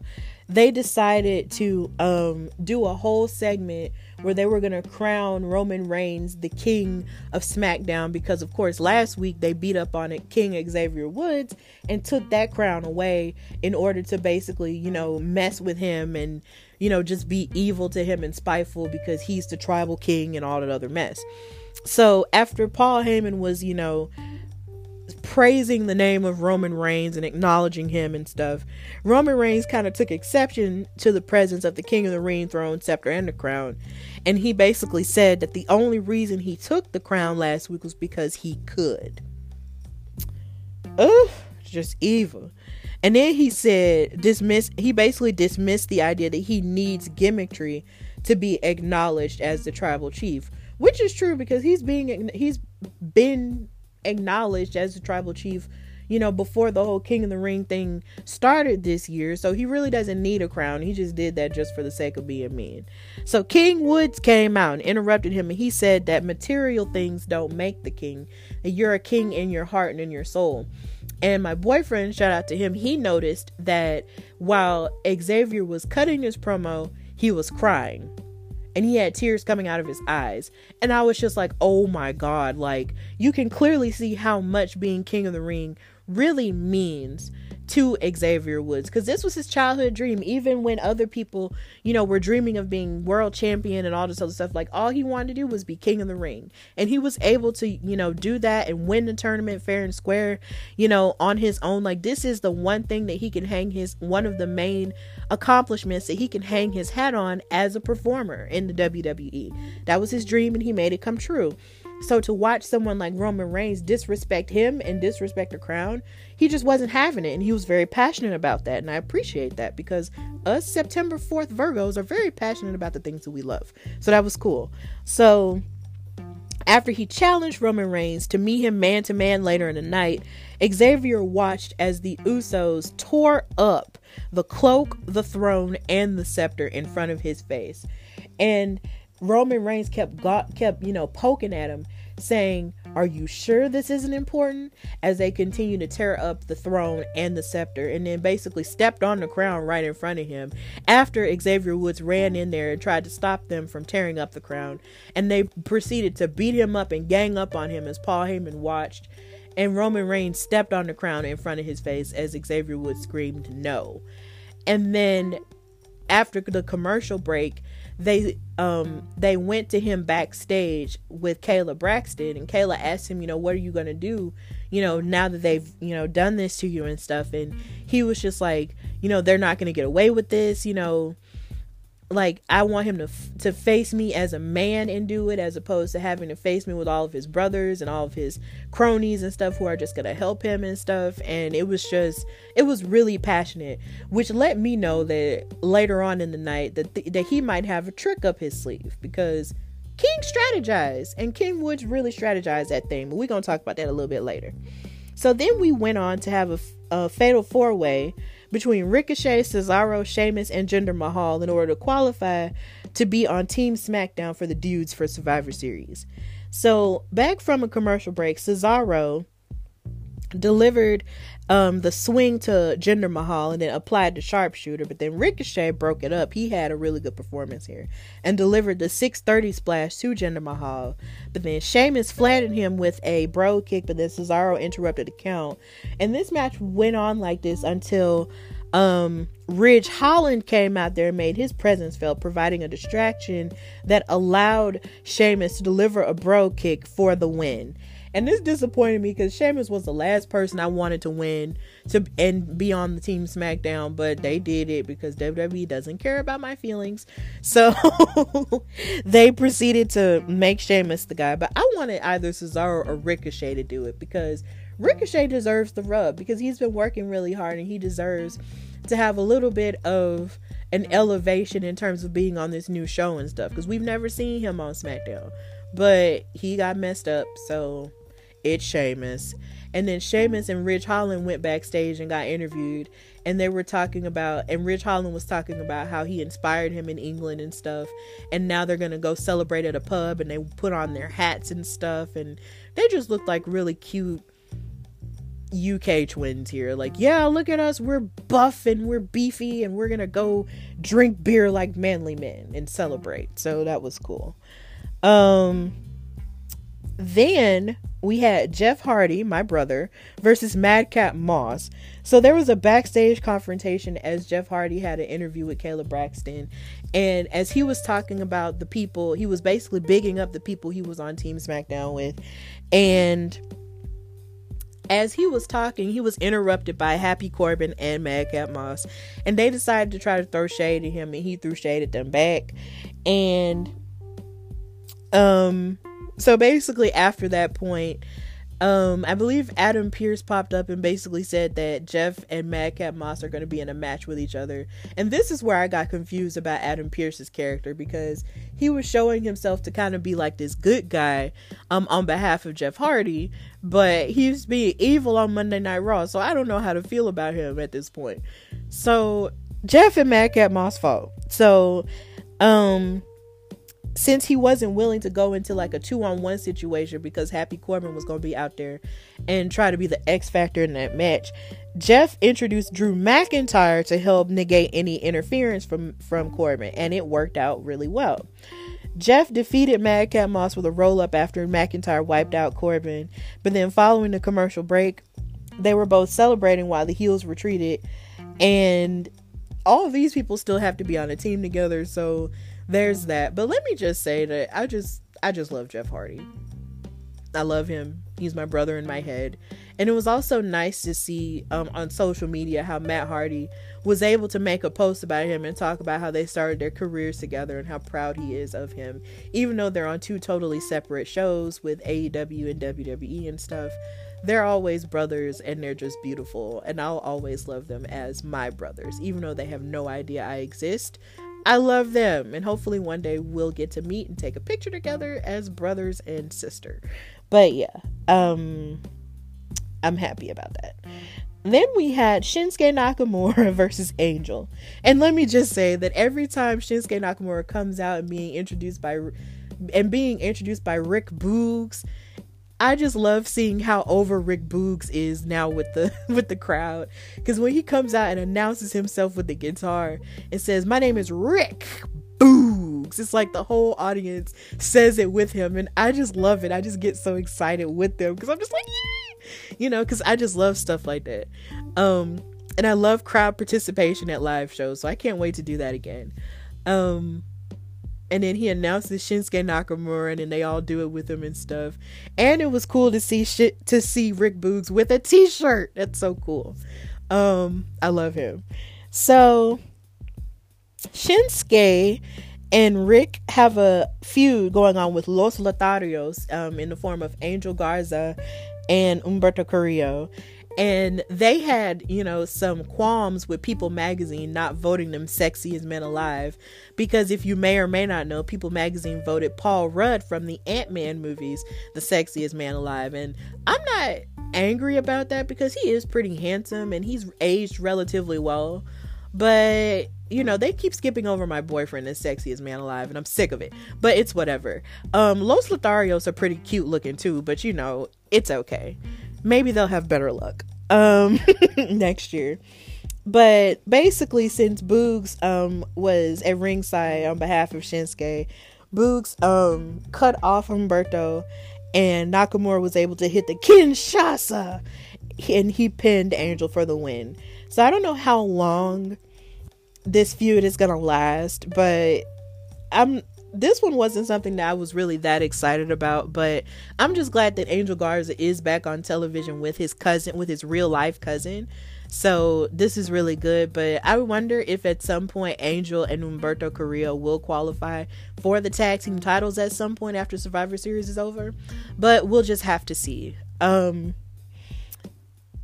they decided to um, do a whole segment where they were going to crown Roman Reigns the king of SmackDown because, of course, last week they beat up on it King Xavier Woods and took that crown away in order to basically, you know, mess with him and, you know, just be evil to him and spiteful because he's the tribal king and all that other mess. So after Paul Heyman was, you know, praising the name of Roman Reigns and acknowledging him and stuff, Roman Reigns kind of took exception to the presence of the King of the Ring, throne, scepter, and the crown. And he basically said that the only reason he took the crown last week was because he could. Ugh, just evil. And then he said, dismiss, he basically dismissed the idea that he needs gimmickry to be acknowledged as the tribal chief, which is true because he's being, he's been acknowledged as the tribal chief you know, before the whole King of the Ring thing started this year. So he really doesn't need a crown. He just did that just for the sake of being mean. So King Woods came out and interrupted him and he said that material things don't make the king. That you're a king in your heart and in your soul. And my boyfriend, shout out to him, he noticed that while Xavier was cutting his promo, he was crying and he had tears coming out of his eyes. And I was just like, oh my God, like you can clearly see how much being King of the Ring really means to Xavier Woods because this was his childhood dream. Even when other people, you know, were dreaming of being world champion and all this other stuff, like all he wanted to do was be king of the ring. And he was able to, you know, do that and win the tournament fair and square, you know, on his own. Like this is the one thing that he can hang his one of the main accomplishments that he can hang his hat on as a performer in the WWE. That was his dream and he made it come true. So to watch someone like Roman Reigns disrespect him and disrespect the crown, he just wasn't having it. And he was very passionate about that. And I appreciate that because us September 4th Virgos are very passionate about the things that we love. So that was cool. So After he challenged Roman Reigns to meet him man to man later in the night, Xavier watched as the Usos tore up the cloak, the throne, and the scepter in front of his face. And Roman Reigns kept got, kept, you know, poking at him saying, Are you sure this isn't important? As they continue to tear up the throne and the scepter, and then basically stepped on the crown right in front of him after Xavier Woods ran in there and tried to stop them from tearing up the crown. And they proceeded to beat him up and gang up on him as Paul Heyman watched. And Roman Reigns stepped on the crown in front of his face as Xavier Woods screamed, No. And then after the commercial break, they um they went to him backstage with Kayla Braxton and Kayla asked him, you know, what are you going to do, you know, now that they've, you know, done this to you and stuff. And he was just like, you know, they're not going to get away with this, you know, like I want him to to face me as a man and do it as opposed to having to face me with all of his brothers and all of his cronies and stuff who are just going to help him and stuff and it was just it was really passionate which let me know that later on in the night that th- that he might have a trick up his sleeve because King strategized and King Woods really strategized that thing but we're going to talk about that a little bit later. So then we went on to have a, a fatal four way between Ricochet, Cesaro, Sheamus, and Jinder Mahal in order to qualify to be on Team SmackDown for the dudes for Survivor Series. So, back from a commercial break, Cesaro delivered um, the swing to Jinder Mahal and then applied the sharpshooter, but then Ricochet broke it up. He had a really good performance here and delivered the 630 splash to Jinder Mahal. But then Sheamus flattened him with a Brogue Kick, but then Cesaro interrupted the count. And this match went on like this until um, Ridge Holland came out there and made his presence felt, providing a distraction that allowed Sheamus to deliver a Brogue Kick for the win. And this disappointed me because Sheamus was the last person I wanted to win to and be on the team SmackDown, but they did it because WWE doesn't care about my feelings. So they proceeded to make Sheamus the guy. But I wanted either Cesaro or Ricochet to do it because Ricochet deserves the rub because he's been working really hard and he deserves to have a little bit of an elevation in terms of being on this new show and stuff because we've never seen him on SmackDown. But he got messed up, so it's Sheamus. And then Sheamus and Ridge Holland went backstage and got interviewed. And they were talking about, and Ridge Holland was talking about how he inspired him in England and stuff. And now they're going to go celebrate at a pub and they put on their hats and stuff. And they just looked like really cute UK twins here. Like, yeah, look at us. We're buff and we're beefy and we're going to go drink beer like manly men and celebrate. So that was cool. Um, then we had Jeff Hardy, my brother, versus Madcap Moss. So there was a backstage confrontation as Jeff Hardy had an interview with Kayla Braxton. And as he was talking about the people, he was basically bigging up the people he was on Team SmackDown with. And as he was talking, he was interrupted by Happy Corbin and Madcap Moss. And they decided to try to throw shade at him, and he threw shade at them back. And um so basically after that point um i believe adam pearce popped up and basically said that jeff and madcap moss are going to be in a match with each other. And this is where i got confused about adam pearce's character because he was showing himself to kind of be like this good guy um on behalf of jeff hardy but he's being evil on monday night raw so i don't know how to feel about him at this point. So jeff and madcap moss fought. So um since he wasn't willing to go into like a two on one situation because Happy Corbin was going to be out there and try to be the X factor in that match, Jeff introduced Drew McIntyre to help negate any interference from from Corbin, and it worked out really well. Jeff defeated Madcap Moss with a roll up after McIntyre wiped out Corbin, but then following the commercial break, they were both celebrating while the heels retreated, and all of these people still have to be on a team together, so there's that. But let me just say that I just I just love Jeff Hardy. I love him. He's my brother in my head. And it was also nice to see um, on social media how Matt Hardy was able to make a post about him and talk about how they started their careers together and how proud he is of him. Even though they're on two totally separate shows with AEW and WWE and stuff, they're always brothers and they're just beautiful. And I'll always love them as my brothers, even though they have no idea I exist I love them, and hopefully one day we'll get to meet and take a picture together as brothers and sister. But yeah, um, I'm happy about that. Then we had Shinsuke Nakamura versus Angel. And let me just say that every time Shinsuke Nakamura comes out and being introduced by and being introduced by Rick Boogs, I just love seeing how over Rick Boogs is now with the with the crowd. Cause when he comes out and announces himself with the guitar and says, My name is Rick Boogs. It's like the whole audience says it with him. And I just love it. I just get so excited with them because I'm just like, you know, because I just love stuff like that. Um, and I love crowd participation at live shows, so I can't wait to do that again. Um, and then he announces Shinsuke Nakamura, and then they all do it with him and stuff. And it was cool to see shit to see Rick Boogs with a T-shirt. That's so cool. Um, I love him. So Shinsuke and Rick have a feud going on with Los Lotharios um, in the form of Angel Garza and Humberto Carrillo. And they had, you know, some qualms with People Magazine not voting them sexiest men alive. Because if you may or may not know, People Magazine voted Paul Rudd from the Ant Man movies the sexiest man alive. And I'm not angry about that because he is pretty handsome and he's aged relatively well. But you know, they keep skipping over my boyfriend, as sexiest man alive, and I'm sick of it. But it's whatever. Um, Los Lotharios are pretty cute looking too, but you know, it's okay. Maybe they'll have better luck um next year. But basically, since Boogs um was at ringside on behalf of Shinsuke, Boogs um cut off Humberto and Nakamura was able to hit the Kinshasa and he pinned Angel for the win. So I don't know how long this feud is gonna last, but I'm this one wasn't something that I was really that excited about, but I'm just glad that Angel Garza is back on television with his cousin, with his real life cousin. So this is really good, but I wonder if at some point Angel and Humberto Carrillo will qualify for the tag team titles at some point after Survivor Series is over. But we'll just have to see. Um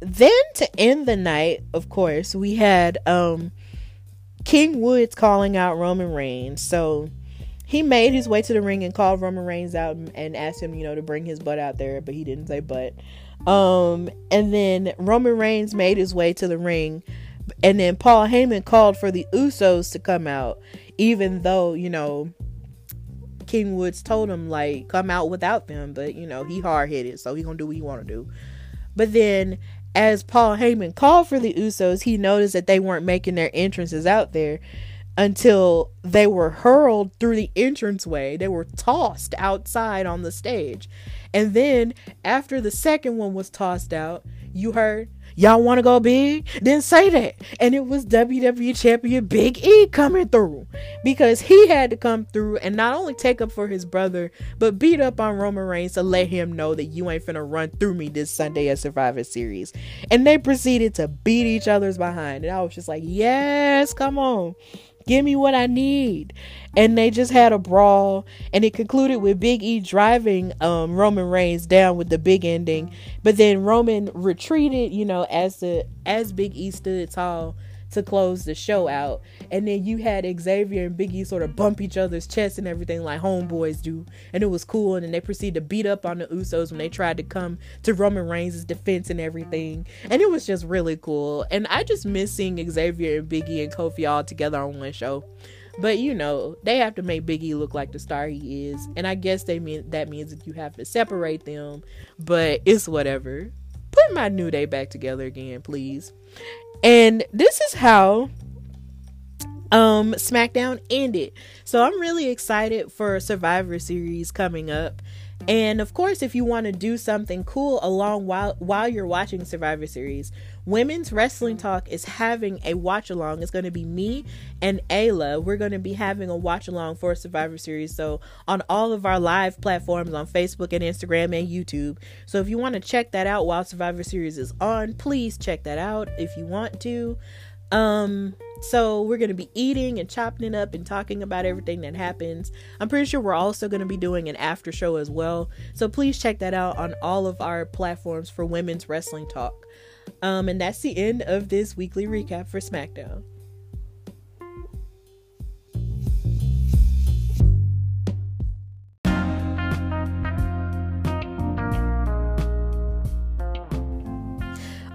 then to end the night, of course, we had um King Woods calling out Roman Reigns. So he made his way to the ring and called Roman Reigns out and asked him, you know, to bring his butt out there, but he didn't say butt. Um, and then Roman Reigns made his way to the ring, and then Paul Heyman called for the Usos to come out, even though you know King Woods told him like come out without them, but you know he hard headed, so he gonna do what he want to do. But then as Paul Heyman called for the Usos, he noticed that they weren't making their entrances out there until they were hurled through the entranceway. They were tossed outside on the stage. And then after the second one was tossed out, you heard Y'all want to go big? Then say that. And it was WWE Champion Big E coming through because he had to come through and not only take up for his brother, but beat up on Roman Reigns to let him know that you ain't finna run through me this Sunday at Survivor Series. And they proceeded to beat each other's behind. And I was just like, yes, come on. Give me what I need. And they just had a brawl. And it concluded with Big E driving um, Roman Reigns down with the big ending. But then Roman retreated, you know, as the as Big E stood tall to close the show out. And then you had Xavier and Biggie sort of bump each other's chests and everything like homeboys do. And it was cool. And then they proceeded to beat up on the Usos when they tried to come to Roman Reigns' defense and everything. And it was just really cool. And I just miss seeing Xavier and Biggie and Kofi all together on one show. But you know, they have to make Biggie look like the star he is. And I guess they mean that means that you have to separate them. But it's whatever. Put my New Day back together again, please. And this is how um SmackDown ended. So I'm really excited for Survivor Series coming up. And of course, if you want to do something cool along while while you're watching Survivor Series, Women's Wrestling Talk is having a watch along. It's going to be me and Ayla. We're going to be having a watch along for Survivor Series. So on all of our live platforms on Facebook and Instagram and YouTube. So if you want to check that out while Survivor Series is on, please check that out if you want to. Um so we're going to be eating and chopping it up and talking about everything that happens. I'm pretty sure we're also going to be doing an after show as well. So please check that out on all of our platforms for Women's Wrestling Talk. Um, and that's the end of this weekly recap for SmackDown.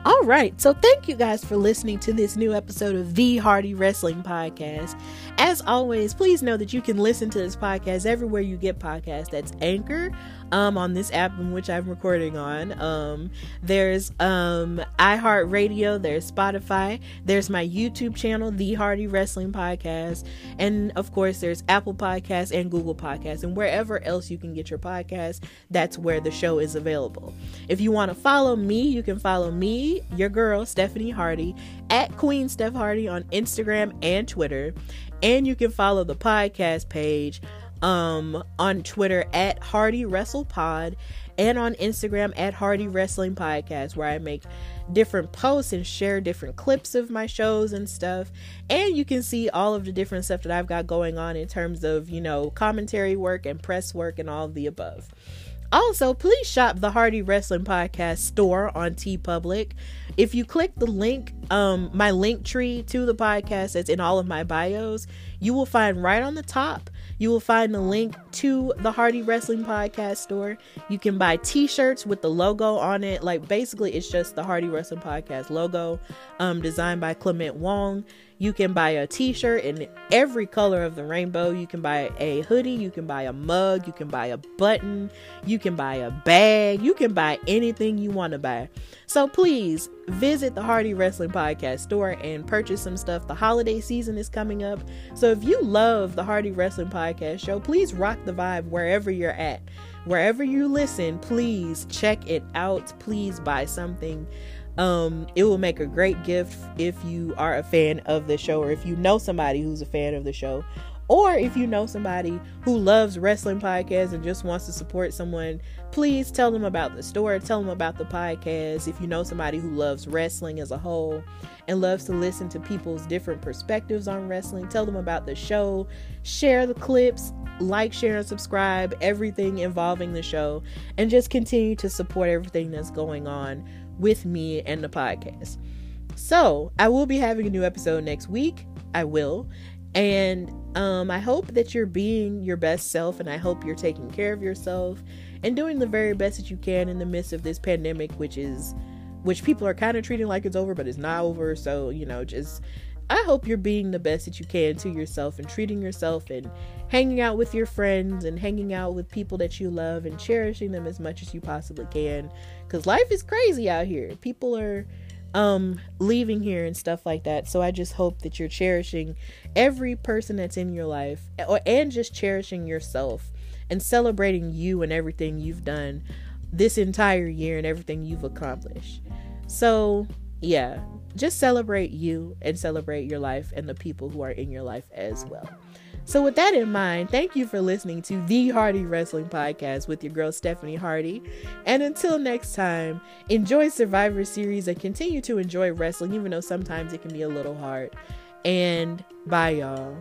All right, so thank you guys for listening to this new episode of the Hardy Wrestling Podcast. As always, please know that you can listen to this podcast everywhere you get podcasts. That's Anchor, um, on this app in which I'm recording on. Um, there's um, iHeartRadio, there's Spotify, there's my YouTube channel, The Hardy Wrestling Podcast, and of course, there's Apple Podcasts and Google Podcasts, and wherever else you can get your podcast, that's where the show is available. If you want to follow me, you can follow me, your girl, Stephanie Hardy, at Queen Steph Hardy on Instagram and Twitter, and you can follow the podcast page um, on Twitter at Hardy Wrestle Pod and on Instagram at Hardy Wrestling Podcast, where I make different posts and share different clips of my shows and stuff. And you can see all of the different stuff that I've got going on in terms of, you know, commentary work and press work and all of the above. Also, please shop the Hardy Wrestling Podcast store on TeePublic. If you click the link, um, my Linktree to the podcast that's in all of my bios, you will find right on the top you will find the link to the Hardy Wrestling Podcast store. You can buy t shirts with the logo on it. Like basically, it's just the Hardy Wrestling Podcast logo, um, designed by Clement Wong. You can buy a t shirt in every color of the rainbow. You can buy a hoodie. You can buy a mug. You can buy a button. You can buy a bag. You can buy anything you want to buy. So please visit the Hardy Wrestling Podcast store and purchase some stuff. The holiday season is coming up. So if you love the Hardy Wrestling Podcast show, please rock the vibe wherever you're at. Wherever you listen, please check it out. Please buy something. Um, it will make a great gift if you are a fan of the show or if you know somebody who's a fan of the show. Or if you know somebody who loves wrestling podcasts and just wants to support someone, please tell them about the store, tell them about the podcast. If you know somebody who loves wrestling as a whole and loves to listen to people's different perspectives on wrestling, tell them about the show, share the clips, like, share, and subscribe, everything involving the show, and just continue to support everything that's going on with me and the podcast. So, I will be having a new episode next week. I will. And um, I hope that you're being your best self, and I hope you're taking care of yourself and doing the very best that you can in the midst of this pandemic, which is which people are kind of treating like it's over, but it's not over. So, you know, just I hope you're being the best that you can to yourself and treating yourself and hanging out with your friends and hanging out with people that you love and cherishing them as much as you possibly can cuz life is crazy out here. People are um leaving here and stuff like that. So I just hope that you're cherishing every person that's in your life or and just cherishing yourself and celebrating you and everything you've done this entire year and everything you've accomplished. So, yeah, just celebrate you and celebrate your life and the people who are in your life as well. So, with that in mind, thank you for listening to the Hardy Wrestling Podcast with your girl Stephanie Hardy. And until next time, enjoy Survivor Series and continue to enjoy wrestling, even though sometimes it can be a little hard. And bye, y'all.